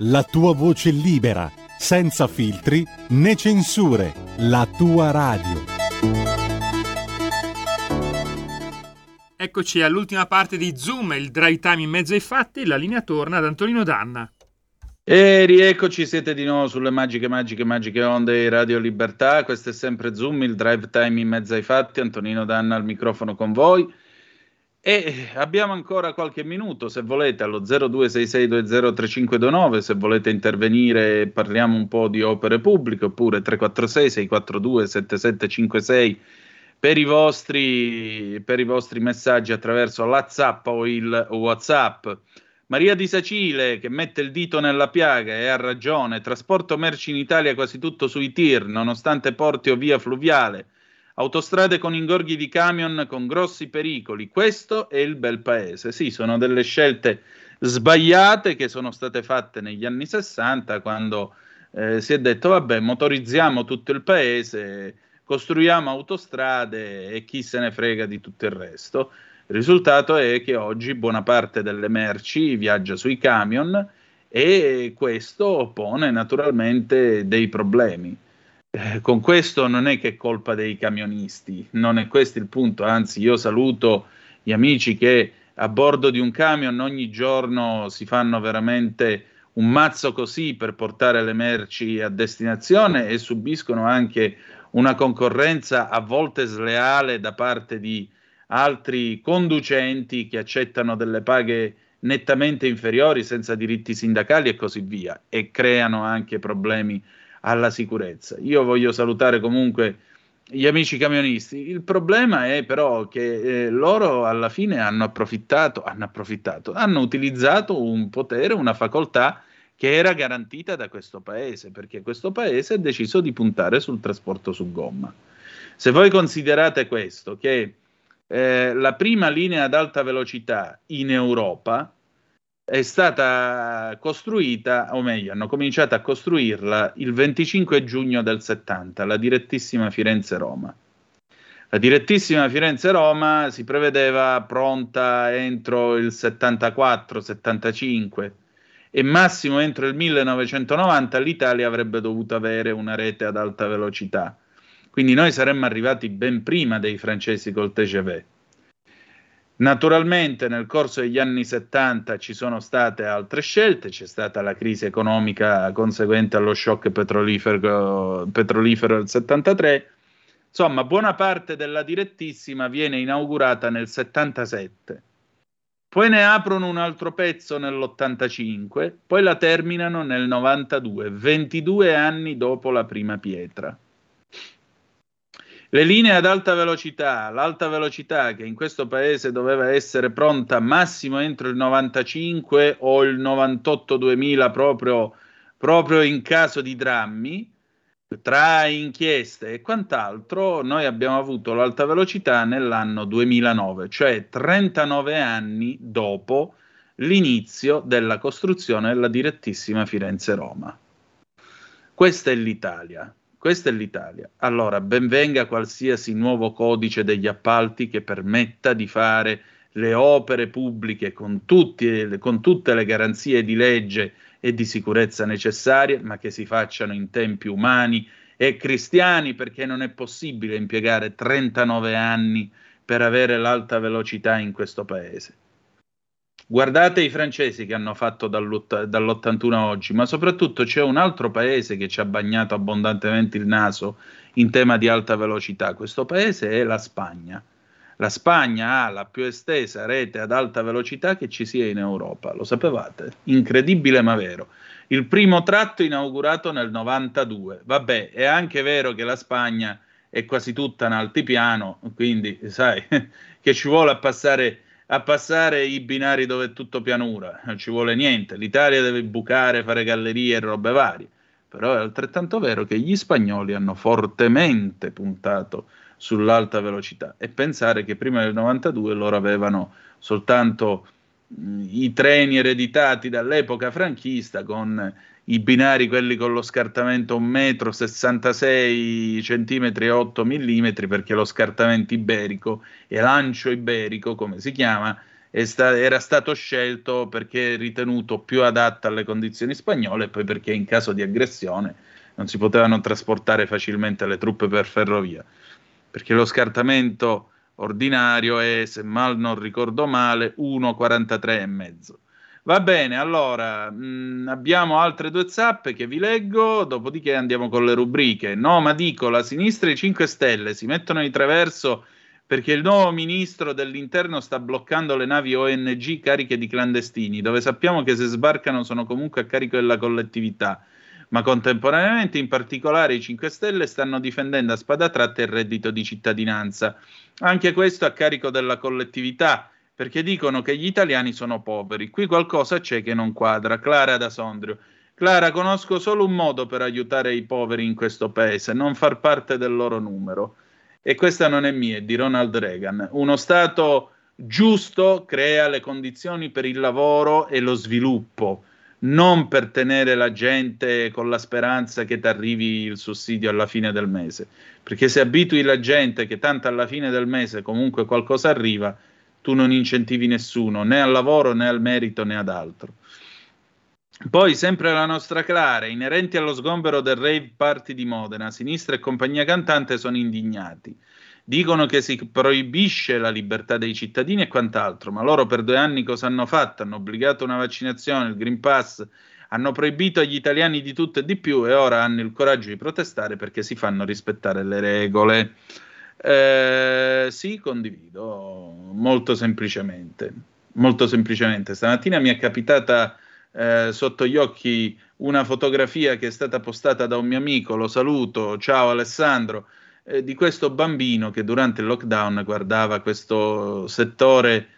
la tua voce libera, senza filtri né censure, la tua radio. Eccoci all'ultima parte di Zoom, il dry time in mezzo ai fatti, la linea torna ad Antonino Danna. E rieccoci, siete di nuovo sulle magiche, magiche, magiche onde di Radio Libertà. Questo è sempre Zoom, il drive time in mezzo ai fatti. Antonino Danna al microfono con voi. E abbiamo ancora qualche minuto, se volete, allo 0266203529, se volete intervenire parliamo un po' di opere pubbliche, oppure 346-642-7756 per i vostri, per i vostri messaggi attraverso l'AZAP o il WhatsApp. Maria di Sacile che mette il dito nella piaga e ha ragione, trasporto merci in Italia quasi tutto sui tir, nonostante porti o via fluviale Autostrade con ingorghi di camion con grossi pericoli. Questo è il bel paese. Sì, sono delle scelte sbagliate che sono state fatte negli anni 60 quando eh, si è detto vabbè motorizziamo tutto il paese costruiamo autostrade e chi se ne frega di tutto il resto. Il risultato è che oggi buona parte delle merci viaggia sui camion e questo pone naturalmente dei problemi. Eh, con questo non è che è colpa dei camionisti, non è questo il punto, anzi io saluto gli amici che a bordo di un camion ogni giorno si fanno veramente un mazzo così per portare le merci a destinazione e subiscono anche una concorrenza a volte sleale da parte di altri conducenti che accettano delle paghe nettamente inferiori senza diritti sindacali e così via e creano anche problemi alla sicurezza. Io voglio salutare comunque gli amici camionisti. Il problema è però che eh, loro alla fine hanno approfittato, hanno approfittato, hanno utilizzato un potere, una facoltà che era garantita da questo paese, perché questo paese ha deciso di puntare sul trasporto su gomma. Se voi considerate questo, che eh, la prima linea ad alta velocità in Europa è stata costruita, o meglio, hanno cominciato a costruirla il 25 giugno del 70, la direttissima Firenze-Roma. La direttissima Firenze-Roma si prevedeva pronta entro il 74-75 e massimo entro il 1990 l'Italia avrebbe dovuto avere una rete ad alta velocità. Quindi noi saremmo arrivati ben prima dei francesi col TGV. Naturalmente nel corso degli anni 70 ci sono state altre scelte, c'è stata la crisi economica conseguente allo shock petrolifero, petrolifero del 73, insomma buona parte della direttissima viene inaugurata nel 77 poi ne aprono un altro pezzo nell'85, poi la terminano nel 92, 22 anni dopo la prima pietra. Le linee ad alta velocità, l'alta velocità che in questo paese doveva essere pronta massimo entro il 95 o il 98-2000 proprio, proprio in caso di drammi, tra inchieste e quant'altro, noi abbiamo avuto l'alta velocità nell'anno 2009, cioè 39 anni dopo l'inizio della costruzione della direttissima Firenze-Roma. Questa è l'Italia. Questa è l'Italia. Allora, benvenga qualsiasi nuovo codice degli appalti che permetta di fare le opere pubbliche con, tutti, con tutte le garanzie di legge e di sicurezza necessarie, ma che si facciano in tempi umani e cristiani, perché non è possibile impiegare 39 anni per avere l'alta velocità in questo paese. Guardate i francesi che hanno fatto dall'81 a oggi, ma soprattutto c'è un altro paese che ci ha bagnato abbondantemente il naso in tema di alta velocità. Questo paese è la Spagna. La Spagna ha la più estesa rete ad alta velocità che ci sia in Europa, lo sapevate? Incredibile ma vero. Il primo tratto inaugurato nel 92. Vabbè, è anche vero che la Spagna è quasi tutta in altipiano, quindi sai [laughs] che ci vuole a passare, a passare i binari dove è tutto pianura, non ci vuole niente. L'Italia deve bucare, fare gallerie e robe varie. Però è altrettanto vero che gli spagnoli hanno fortemente puntato sull'alta velocità e pensare che prima del 92 loro avevano soltanto i treni ereditati dall'epoca franchista con i binari quelli con lo scartamento 1 metro 66 centimetri e 8 millimetri perché lo scartamento iberico e lancio iberico come si chiama sta- era stato scelto perché ritenuto più adatto alle condizioni spagnole e poi perché in caso di aggressione non si potevano trasportare facilmente le truppe per ferrovia. Perché lo scartamento ordinario è, se mal non ricordo male, 1,43,5. Va bene, allora mh, mm, abbiamo altre due zappe che vi leggo, dopodiché andiamo con le rubriche. No, ma dico, la sinistra e i 5 Stelle si mettono di traverso perché il nuovo ministro dell'interno sta bloccando le navi ONG cariche di clandestini, dove sappiamo che se sbarcano sono comunque a carico della collettività ma contemporaneamente in particolare i 5 Stelle stanno difendendo a spada tratta il reddito di cittadinanza. Anche questo a carico della collettività, perché dicono che gli italiani sono poveri. Qui qualcosa c'è che non quadra. Clara da Sondrio. Clara, conosco solo un modo per aiutare i poveri in questo paese, non far parte del loro numero. E questa non è mia, è di Ronald Reagan. Uno Stato giusto crea le condizioni per il lavoro e lo sviluppo non per tenere la gente con la speranza che ti arrivi il sussidio alla fine del mese, perché se abitui la gente che tanto alla fine del mese comunque qualcosa arriva, tu non incentivi nessuno, né al lavoro né al merito né ad altro. Poi, sempre la nostra Clara, inerenti allo sgombero del rave party di Modena, sinistra e compagnia cantante sono indignati. Dicono che si proibisce la libertà dei cittadini e quant'altro, ma loro per due anni cosa hanno fatto? Hanno obbligato una vaccinazione, il Green Pass, hanno proibito agli italiani di tutto e di più e ora hanno il coraggio di protestare perché si fanno rispettare le regole. Eh, sì, condivido, molto semplicemente. Molto semplicemente. Stamattina mi è capitata eh, sotto gli occhi una fotografia che è stata postata da un mio amico, lo saluto, ciao Alessandro, eh, di questo bambino che durante il lockdown guardava questo settore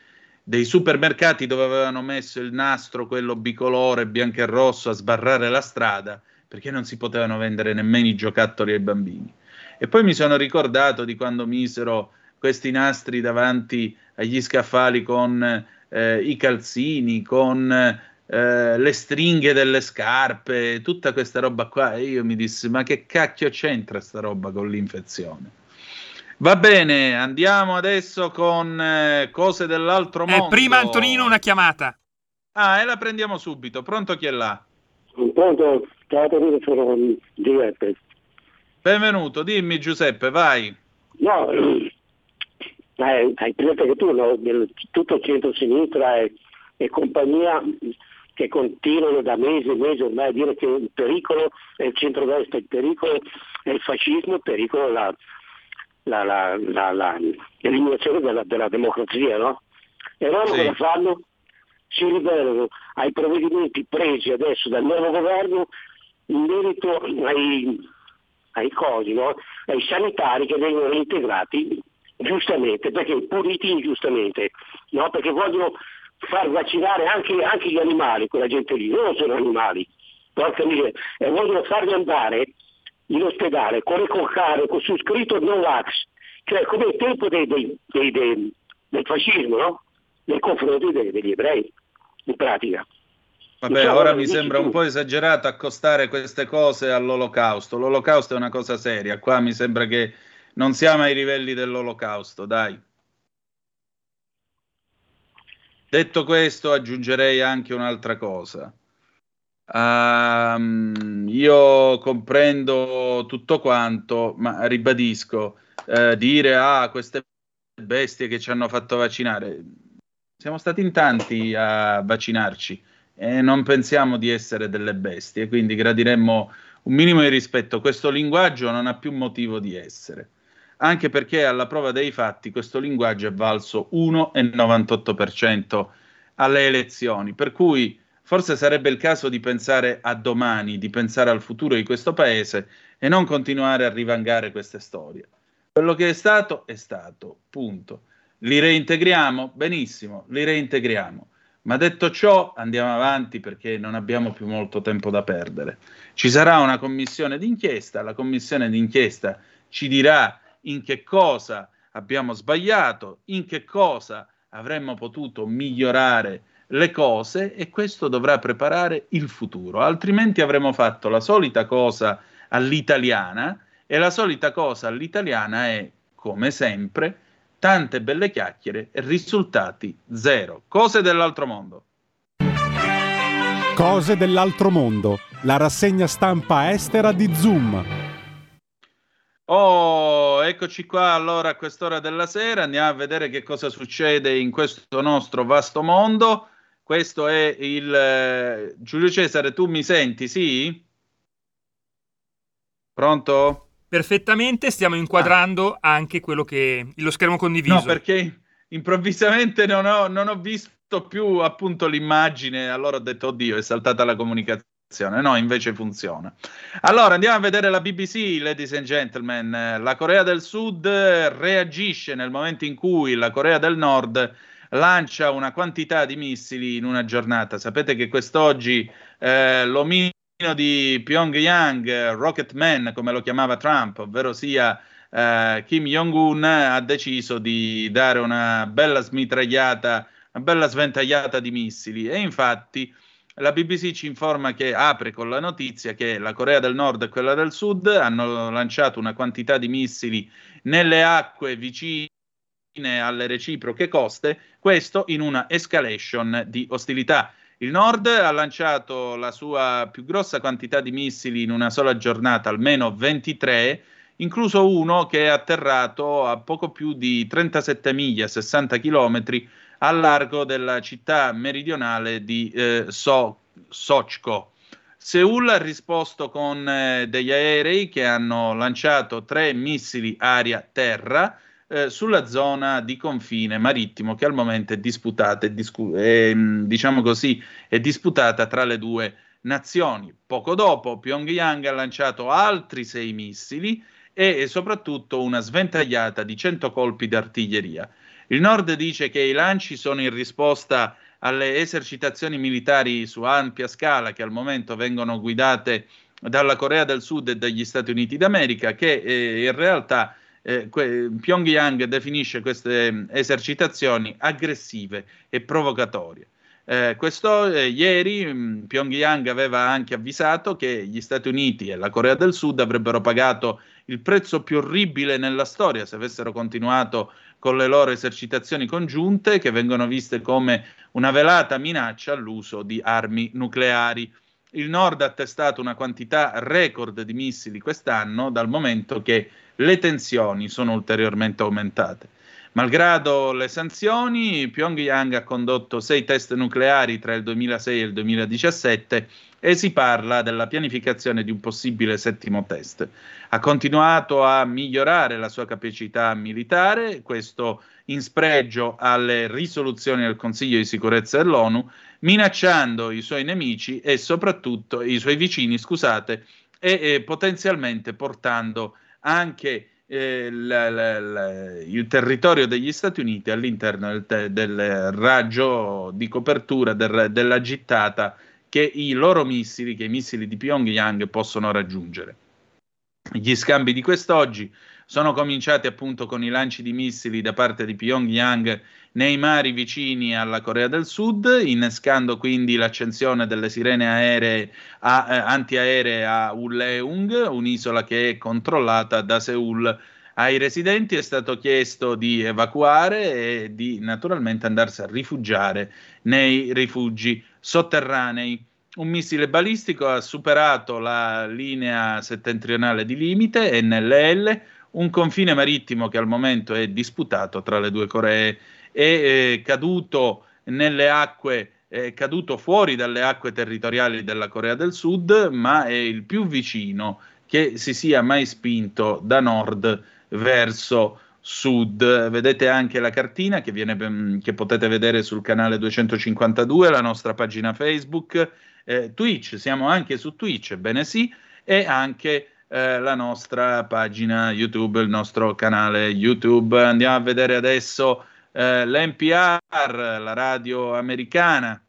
dei supermercati dove avevano messo il nastro, quello bicolore, bianco e rosso, a sbarrare la strada perché non si potevano vendere nemmeno i giocattoli ai bambini. E poi mi sono ricordato di quando misero questi nastri davanti agli scaffali con eh, i calzini, con eh, le stringhe delle scarpe, tutta questa roba qua. E io mi dissi: Ma che cacchio c'entra sta roba con l'infezione? Va bene, andiamo adesso con eh, cose dell'altro eh, mondo. Prima Antonino una chiamata. Ah, e la prendiamo subito. Pronto chi è là? Pronto, sono Giuseppe. Benvenuto, dimmi Giuseppe, vai. No, eh, hai presente che tu, no, del, tutto il centro-sinistra e, e compagnia che continuano da mesi e mesi ormai a dire che il pericolo è il centrodestra, il pericolo è il fascismo, il pericolo è la, la, la, la l'eliminazione della, della, democrazia, no? E loro sì. cosa fanno? Si ribellano ai provvedimenti presi adesso dal nuovo governo in merito ai, ai cosi, no? ai sanitari che vengono integrati giustamente, perché puliti ingiustamente, no? perché vogliono far vaccinare anche, anche, gli animali, quella gente lì, loro sono animali, porca miseria, e vogliono farli andare in ospedale con le coccare, con su scritto no vax, cioè come il tempo dei, dei, dei, del fascismo, no? nei confronti degli ebrei, in pratica. Vabbè, diciamo, ora mi sembra tu. un po' esagerato accostare queste cose all'olocausto. L'olocausto è una cosa seria, qua mi sembra che non siamo ai livelli dell'olocausto, dai. Detto questo, aggiungerei anche un'altra cosa. Um, io comprendo tutto quanto, ma ribadisco, uh, dire a ah, queste bestie che ci hanno fatto vaccinare, siamo stati in tanti a vaccinarci e non pensiamo di essere delle bestie, quindi gradiremmo un minimo di rispetto. Questo linguaggio non ha più motivo di essere anche perché alla prova dei fatti questo linguaggio è valso 1,98% alle elezioni, per cui forse sarebbe il caso di pensare a domani, di pensare al futuro di questo paese e non continuare a rivangare queste storie. Quello che è stato è stato, punto. Li reintegriamo? Benissimo, li reintegriamo. Ma detto ciò, andiamo avanti perché non abbiamo più molto tempo da perdere. Ci sarà una commissione d'inchiesta, la commissione d'inchiesta ci dirà in che cosa abbiamo sbagliato, in che cosa avremmo potuto migliorare le cose e questo dovrà preparare il futuro, altrimenti avremo fatto la solita cosa all'italiana e la solita cosa all'italiana è, come sempre, tante belle chiacchiere e risultati zero. Cose dell'altro mondo. Cose dell'altro mondo, la rassegna stampa estera di Zoom Oh, eccoci qua allora a quest'ora della sera, andiamo a vedere che cosa succede in questo nostro vasto mondo. Questo è il eh, Giulio Cesare, tu mi senti, sì? Pronto? Perfettamente, stiamo inquadrando ah. anche quello che lo schermo condiviso. No, perché improvvisamente non ho, non ho visto più appunto l'immagine, allora ho detto oddio, è saltata la comunicazione. No, invece funziona. Allora andiamo a vedere la BBC, ladies and gentlemen. La Corea del Sud reagisce nel momento in cui la Corea del Nord lancia una quantità di missili in una giornata. Sapete che quest'oggi eh, l'omino di Pyongyang, Rocket Man, come lo chiamava Trump, ovvero sia eh, Kim Jong-un, ha deciso di dare una bella smitragliata, una bella sventagliata di missili e infatti La BBC ci informa che apre con la notizia che la Corea del Nord e quella del Sud hanno lanciato una quantità di missili nelle acque vicine alle reciproche coste, questo in una escalation di ostilità. Il Nord ha lanciato la sua più grossa quantità di missili in una sola giornata, almeno 23, incluso uno che è atterrato a poco più di 37 miglia, 60 chilometri, al largo della città meridionale di eh, so- Sochko. Seoul ha risposto con eh, degli aerei che hanno lanciato tre missili aria-terra eh, sulla zona di confine marittimo che al momento è disputata, è discu- è, diciamo così, è disputata tra le due nazioni. Poco dopo Pyongyang ha lanciato altri sei missili e, e soprattutto una sventagliata di 100 colpi d'artiglieria. Il Nord dice che i lanci sono in risposta alle esercitazioni militari su ampia scala che al momento vengono guidate dalla Corea del Sud e dagli Stati Uniti d'America, che eh, in realtà eh, que- Pyongyang definisce queste esercitazioni aggressive e provocatorie. Eh, questo eh, ieri mh, mm, Pyongyang aveva anche avvisato che gli Stati Uniti e la Corea del Sud avrebbero pagato il prezzo più orribile nella storia se avessero continuato con le loro esercitazioni congiunte che vengono viste come una velata minaccia all'uso di armi nucleari. Il Nord ha testato una quantità record di missili quest'anno dal momento che le tensioni sono ulteriormente aumentate. Malgrado le sanzioni, Pyongyang ha condotto sei test nucleari tra il 2006 e il 2017 e si parla della pianificazione di un possibile settimo test. Ha continuato a migliorare la sua capacità militare, questo in spregio alle risoluzioni del Consiglio di sicurezza dell'ONU, minacciando i suoi nemici e soprattutto i suoi vicini, scusate, e, e potenzialmente portando anche eh, la, la, la, il territorio degli Stati Uniti all'interno del, te, del raggio di copertura del, della gittata che i loro missili, che i missili di Pyongyang possono raggiungere. Gli scambi di quest'oggi sono cominciati appunto con i lanci di missili da parte di Pyongyang nei mari vicini alla Corea del Sud, innescando quindi l'accensione delle sirene aeree a, eh, antiaeree a Uleung, un'isola che è controllata da Seoul. Ai residenti è stato chiesto di evacuare e di naturalmente andarsi a rifugiare nei rifugi sotterranei. Un missile balistico ha superato la linea settentrionale di limite NLL, un confine marittimo che al momento è disputato tra le due Coree, è eh, caduto nelle acque è caduto fuori dalle acque territoriali della Corea del Sud, ma è il più vicino che si sia mai spinto da nord verso sud. Vedete anche la cartina che, viene, mm, che potete vedere sul canale 252, la nostra pagina Facebook, eh, Twitch, siamo anche su Twitch, bene sì, e anche eh, la nostra pagina YouTube, il nostro canale YouTube. Andiamo a vedere adesso eh, l'NPR, la radio americana,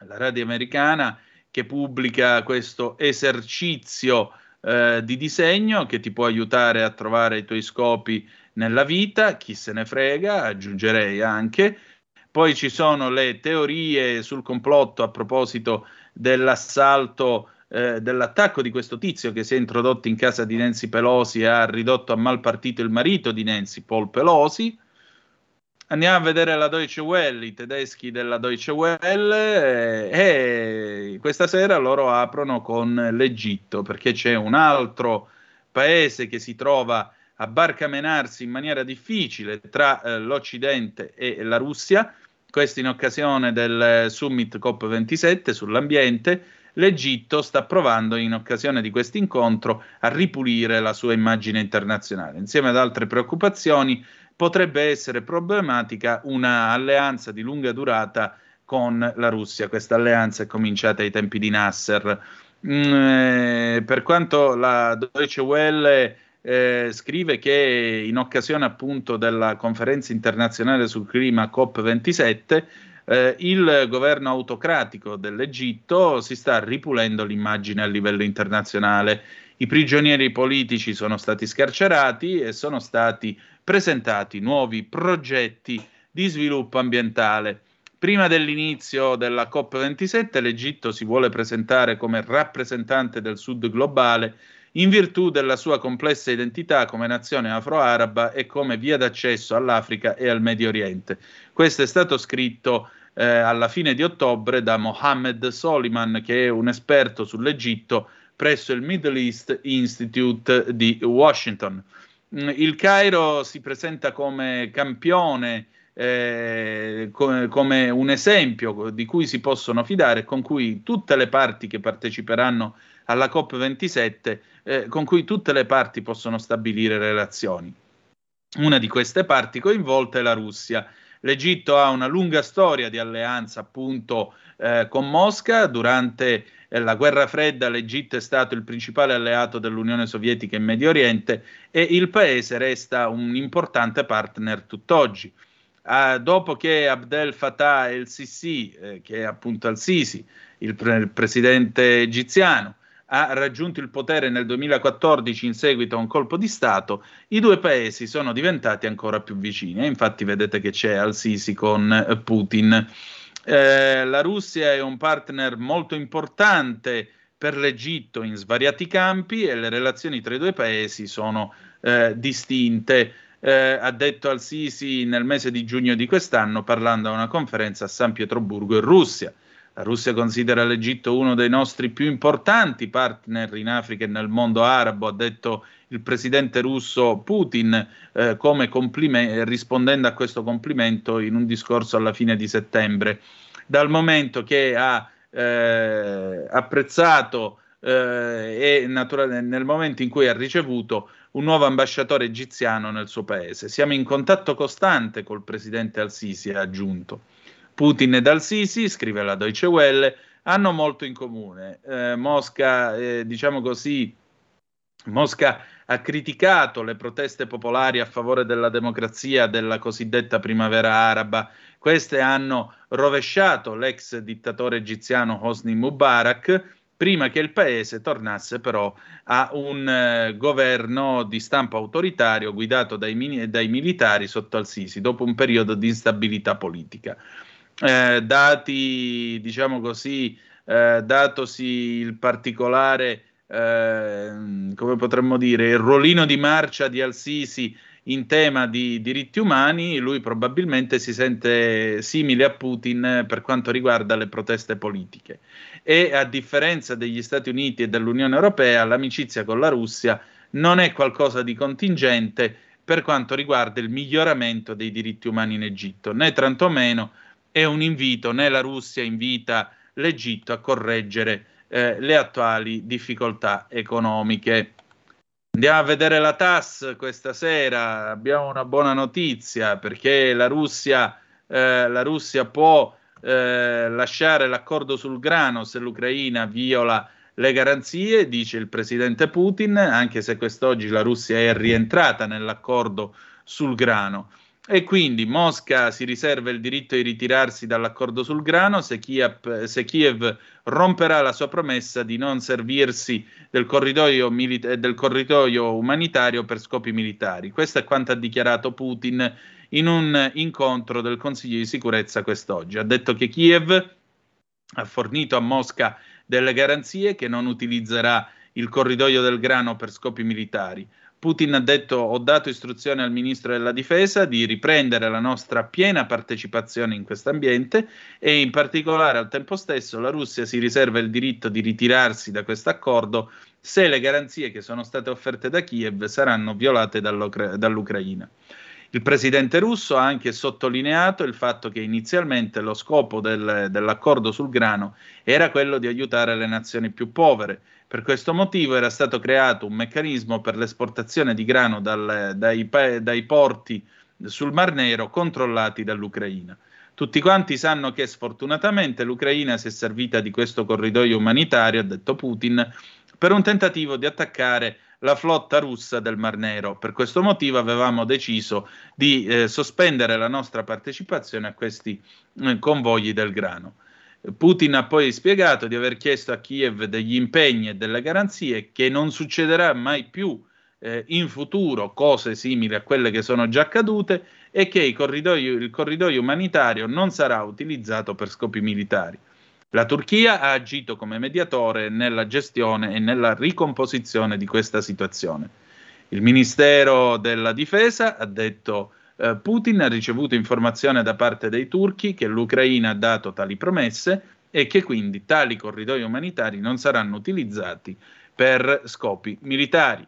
la radio americana che pubblica questo esercizio eh, di disegno che ti può aiutare a trovare i tuoi scopi nella vita, chi se ne frega, aggiungerei anche. Poi ci sono le teorie sul complotto a proposito dell'assalto, eh, dell'attacco di questo tizio che si è introdotto in casa di Nancy Pelosi e ha ridotto a mal partito il marito di Nancy, Paul Pelosi. Andiamo a vedere la Deutsche Welle, i tedeschi della Deutsche Welle, eh, e questa sera loro aprono con l'Egitto perché c'è un altro paese che si trova a barcamenarsi in maniera difficile tra eh, l'Occidente e la Russia, questo in occasione del summit COP27 sull'ambiente. L'Egitto sta provando in occasione di questo incontro a ripulire la sua immagine internazionale. Insieme ad altre preoccupazioni potrebbe essere problematica una alleanza di lunga durata con la Russia. Questa alleanza è cominciata ai tempi di Nasser. Mm, eh, per quanto la Deutsche Welle eh, scrive che in occasione appunto della conferenza internazionale sul clima COP27 eh, il governo autocratico dell'Egitto si sta ripulendo l'immagine a livello internazionale. I prigionieri politici sono stati scarcerati e sono stati presentati nuovi progetti di sviluppo ambientale. Prima dell'inizio della COP27 l'Egitto si vuole presentare come rappresentante del Sud globale in virtù della sua complessa identità come nazione afro-araba e come via d'accesso all'Africa e al Medio Oriente. Questo è stato scritto eh, alla fine di ottobre da Mohammed Soliman, che è un esperto sull'Egitto presso il Middle East Institute di Washington. Mm, il Cairo si presenta come campione eh, come, come, un esempio di cui si possono fidare, con cui tutte le parti che parteciperanno alla COP27, eh, con cui tutte le parti possono stabilire relazioni. Una di queste parti coinvolte è la Russia. L'Egitto ha una lunga storia di alleanza appunto eh, con Mosca. Durante eh, la guerra fredda l'Egitto è stato il principale alleato dell'Unione Sovietica in Medio Oriente e il paese resta un importante partner tutt'oggi eh, dopo che Abdel Fattah el-Sisi, eh, che è appunto al-Sisi, il, pre- il presidente egiziano, ha raggiunto il potere nel 2014 in seguito a un colpo di Stato, i due paesi sono diventati ancora più vicini. Infatti vedete che c'è Al-Sisi con eh, Putin. Eh, la Russia è un partner molto importante per l'Egitto in svariati campi e le relazioni tra i due paesi sono eh, distinte eh, ha detto al Sisi nel mese di giugno di quest'anno parlando a una conferenza a San Pietroburgo in Russia. La Russia considera l'Egitto uno dei nostri più importanti partner in Africa e nel mondo arabo, ha detto il presidente russo Putin, eh, complime- rispondendo a questo complimento in un discorso alla fine di settembre. Dal momento che ha eh, apprezzato eh, e naturalmente nel momento in cui ha ricevuto un nuovo ambasciatore egiziano nel suo paese. Siamo in contatto costante col presidente Al-Sisi, ha aggiunto. Putin ed Al-Sisi, scrive la Deutsche Welle, hanno molto in comune. Eh, Mosca, eh, diciamo così, Mosca ha criticato le proteste popolari a favore della democrazia della cosiddetta primavera araba. Queste hanno rovesciato l'ex dittatore egiziano Hosni Mubarak, prima che il paese tornasse però a un eh, governo di stampo autoritario guidato dai, dai, militari sotto al-Sisi, dopo un periodo di instabilità politica. Eh, dati, diciamo così, eh, datosi il particolare, eh, come potremmo dire, il ruolino di marcia di al-Sisi in tema di diritti umani, lui probabilmente si sente simile a Putin per quanto riguarda le proteste politiche. E a differenza degli Stati Uniti e dell'Unione Europea, l'amicizia con la Russia non è qualcosa di contingente per quanto riguarda il miglioramento dei diritti umani in Egitto, né tantomeno è un invito, né la Russia invita l'Egitto a correggere eh, le attuali difficoltà economiche. Andiamo a vedere la TAS questa sera, abbiamo una buona notizia perché la Russia, eh, la Russia può eh, lasciare l'accordo sul grano se l'Ucraina viola le garanzie, dice il presidente Putin, anche se quest'oggi la Russia è rientrata nell'accordo sul grano. E quindi Mosca si riserva il diritto di ritirarsi dall'accordo sul grano se Kiev, se Kiev romperà la sua promessa di non servirsi del corridoio, milita- del corridoio umanitario per scopi militari. Questo è quanto ha dichiarato Putin in un incontro del Consiglio di sicurezza quest'oggi. Ha detto che Kiev ha fornito a Mosca delle garanzie che non utilizzerà il corridoio del grano per scopi militari. Putin ha detto ho dato istruzione al ministro della difesa di riprendere la nostra piena partecipazione in questo ambiente e in particolare al tempo stesso la Russia si riserva il diritto di ritirarsi da questo accordo se le garanzie che sono state offerte da Kiev saranno violate dall'Ucraina. Il presidente russo ha anche sottolineato il fatto che inizialmente lo scopo del, dell'accordo sul grano era quello di aiutare le nazioni più povere. Per questo motivo era stato creato un meccanismo per l'esportazione di grano dal, dai, dai porti sul Mar Nero controllati dall'Ucraina. Tutti quanti sanno che sfortunatamente l'Ucraina si è servita di questo corridoio umanitario, ha detto Putin, per un tentativo di attaccare la flotta russa del Mar Nero. Per questo motivo avevamo deciso di eh, sospendere la nostra partecipazione a questi eh, convogli del grano. Putin ha poi spiegato di aver chiesto a Kiev degli impegni e delle garanzie che non succederà mai più eh, in futuro cose simili a quelle che sono già accadute e che il corridoio, il corridoio umanitario non sarà utilizzato per scopi militari. La Turchia ha agito come mediatore nella gestione e nella ricomposizione di questa situazione. Il Ministero della Difesa ha detto eh, Putin ha ricevuto informazione da parte dei turchi che l'Ucraina ha dato tali promesse e che quindi tali corridoi umanitari non saranno utilizzati per scopi militari.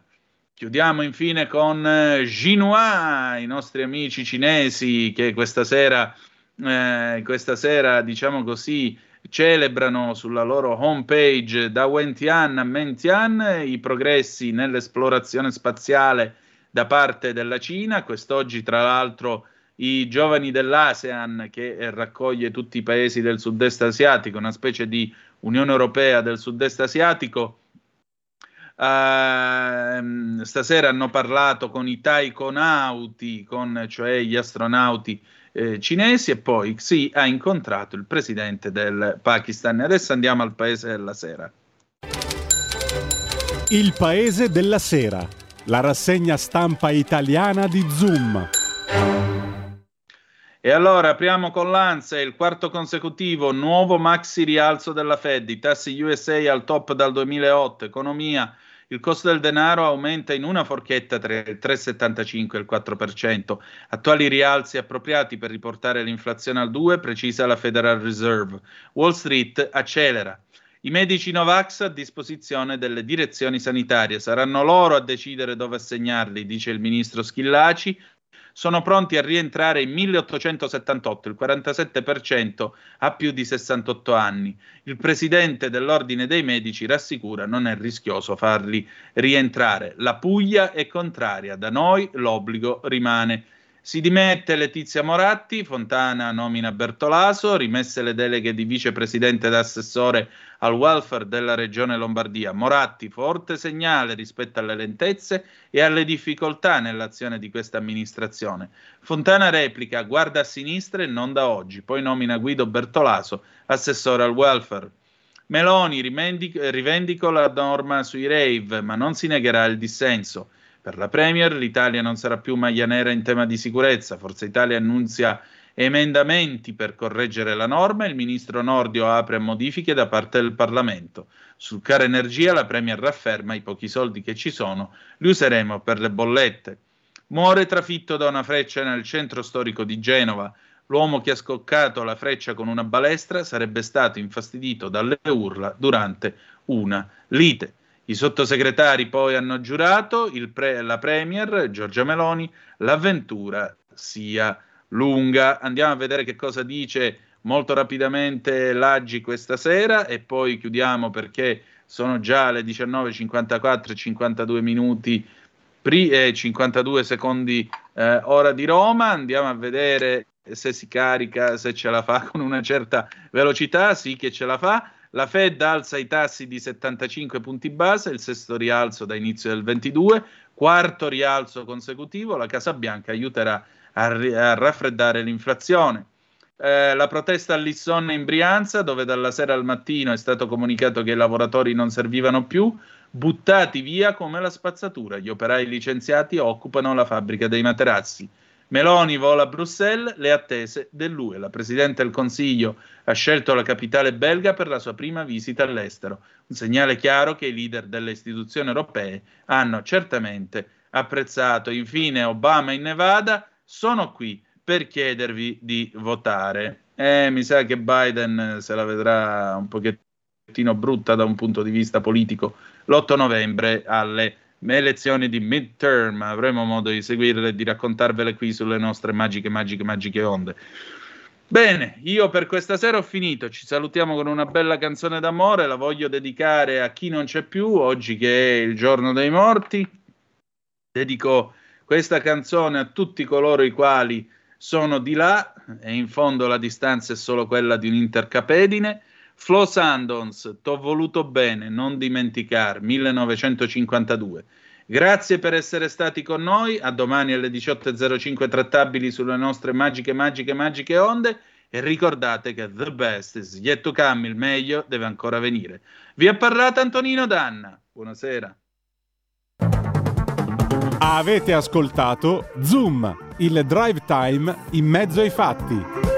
Chiudiamo infine con eh, Jinhua, i nostri amici cinesi che questa sera, eh, questa sera diciamo così, celebrano sulla loro homepage da Wentian a Mentian i progressi nell'esplorazione spaziale da parte della Cina. Quest'oggi, tra l'altro, i giovani dell'ASEAN, che raccoglie tutti i paesi del sud-est asiatico, una specie di Unione Europea del sud-est asiatico, Uh, stasera hanno parlato con i taikonauti, con, cioè gli astronauti eh, cinesi, e poi Xi ha incontrato il presidente del Pakistan. Adesso andiamo al paese della sera. Il paese della sera, la rassegna stampa italiana di Zoom. E allora apriamo con l'ANSA, il quarto consecutivo, nuovo maxi rialzo della Fed, i tassi USA al top dal 2008, economia il costo del denaro aumenta in una forchetta tra il 3,75 e il 4%. Attuali rialzi appropriati per riportare l'inflazione al 2, precisa la Federal Reserve. Wall Street accelera. I medici Novax a disposizione delle direzioni sanitarie saranno loro a decidere dove assegnarli, dice il ministro Schillaci sono pronti a rientrare in 1878, il 47% ha più di 68 anni. Il presidente dell'Ordine dei Medici rassicura non è rischioso farli rientrare. La Puglia è contraria, da noi l'obbligo rimane. Si dimette Letizia Moratti, Fontana nomina Bertolaso, rimesse le deleghe di vicepresidente ed assessore al welfare della regione Lombardia. Moratti, forte segnale rispetto alle lentezze e alle difficoltà nell'azione di questa amministrazione. Fontana replica, guarda a sinistra e non da oggi, poi nomina Guido Bertolaso, assessore al welfare. Meloni rivendico la norma sui rave, ma non si negherà il dissenso. Per la Premier l'Italia non sarà più maglia nera in tema di sicurezza. Forza Italia annunzia emendamenti per correggere la norma il ministro Nordio apre modifiche da parte del Parlamento. Sul caro energia la Premier rafferma i pochi soldi che ci sono li useremo per le bollette. Muore trafitto da una freccia nel centro storico di Genova. L'uomo che ha scoccato la freccia con una balestra sarebbe stato infastidito dalle urla durante una lite. I sottosegretari poi hanno giurato, pre- la Premier Giorgia Meloni, l'avventura sia lunga. Andiamo a vedere che cosa dice molto rapidamente l'Aggi questa sera e poi chiudiamo perché sono già le 19.54 e 52 minuti pri- eh, 52 secondi eh, ora di Roma. Andiamo a vedere se si carica, se ce la fa con una certa velocità. Sì che ce la fa. La Fed alza i tassi di 75 punti base, il sesto rialzo da inizio del 22, quarto rialzo consecutivo, la Casa Bianca aiuterà a, a raffreddare l'inflazione. Eh, la protesta all'Issonne in Brianza, dove dalla sera al mattino è stato comunicato che i lavoratori non servivano più, buttati via come la spazzatura. Gli operai licenziati occupano la fabbrica dei materassi. Meloni vola a Bruxelles, le attese dell'UE. La Presidente del Consiglio ha scelto la capitale belga per la sua prima visita all'estero, un segnale chiaro che i leader delle istituzioni europee hanno certamente apprezzato. Infine Obama in Nevada, sono qui per chiedervi di votare. Eh, mi sa che Biden se la vedrà un pochettino brutta da un punto di vista politico l'8 novembre alle elezioni di midterm. Avremo modo di seguirle e di raccontarvele qui sulle nostre magiche, magiche, magiche onde. Bene, io per questa sera ho finito. Ci salutiamo con una bella canzone d'amore. La voglio dedicare a chi non c'è più, oggi che è il giorno dei morti. Dedico questa canzone a tutti coloro i quali sono di là e in fondo la distanza è solo quella di un intercapedine. Flo Sandons, T'ho voluto bene, non dimenticar, 1952. Grazie per essere stati con noi, a domani alle 18.05 trattabili sulle nostre magiche, magiche, magiche onde e ricordate che the best is yet to come, il meglio deve ancora venire. Vi ha parlato Antonino Danna, buonasera. Avete ascoltato Zoom il drive time in mezzo ai fatti.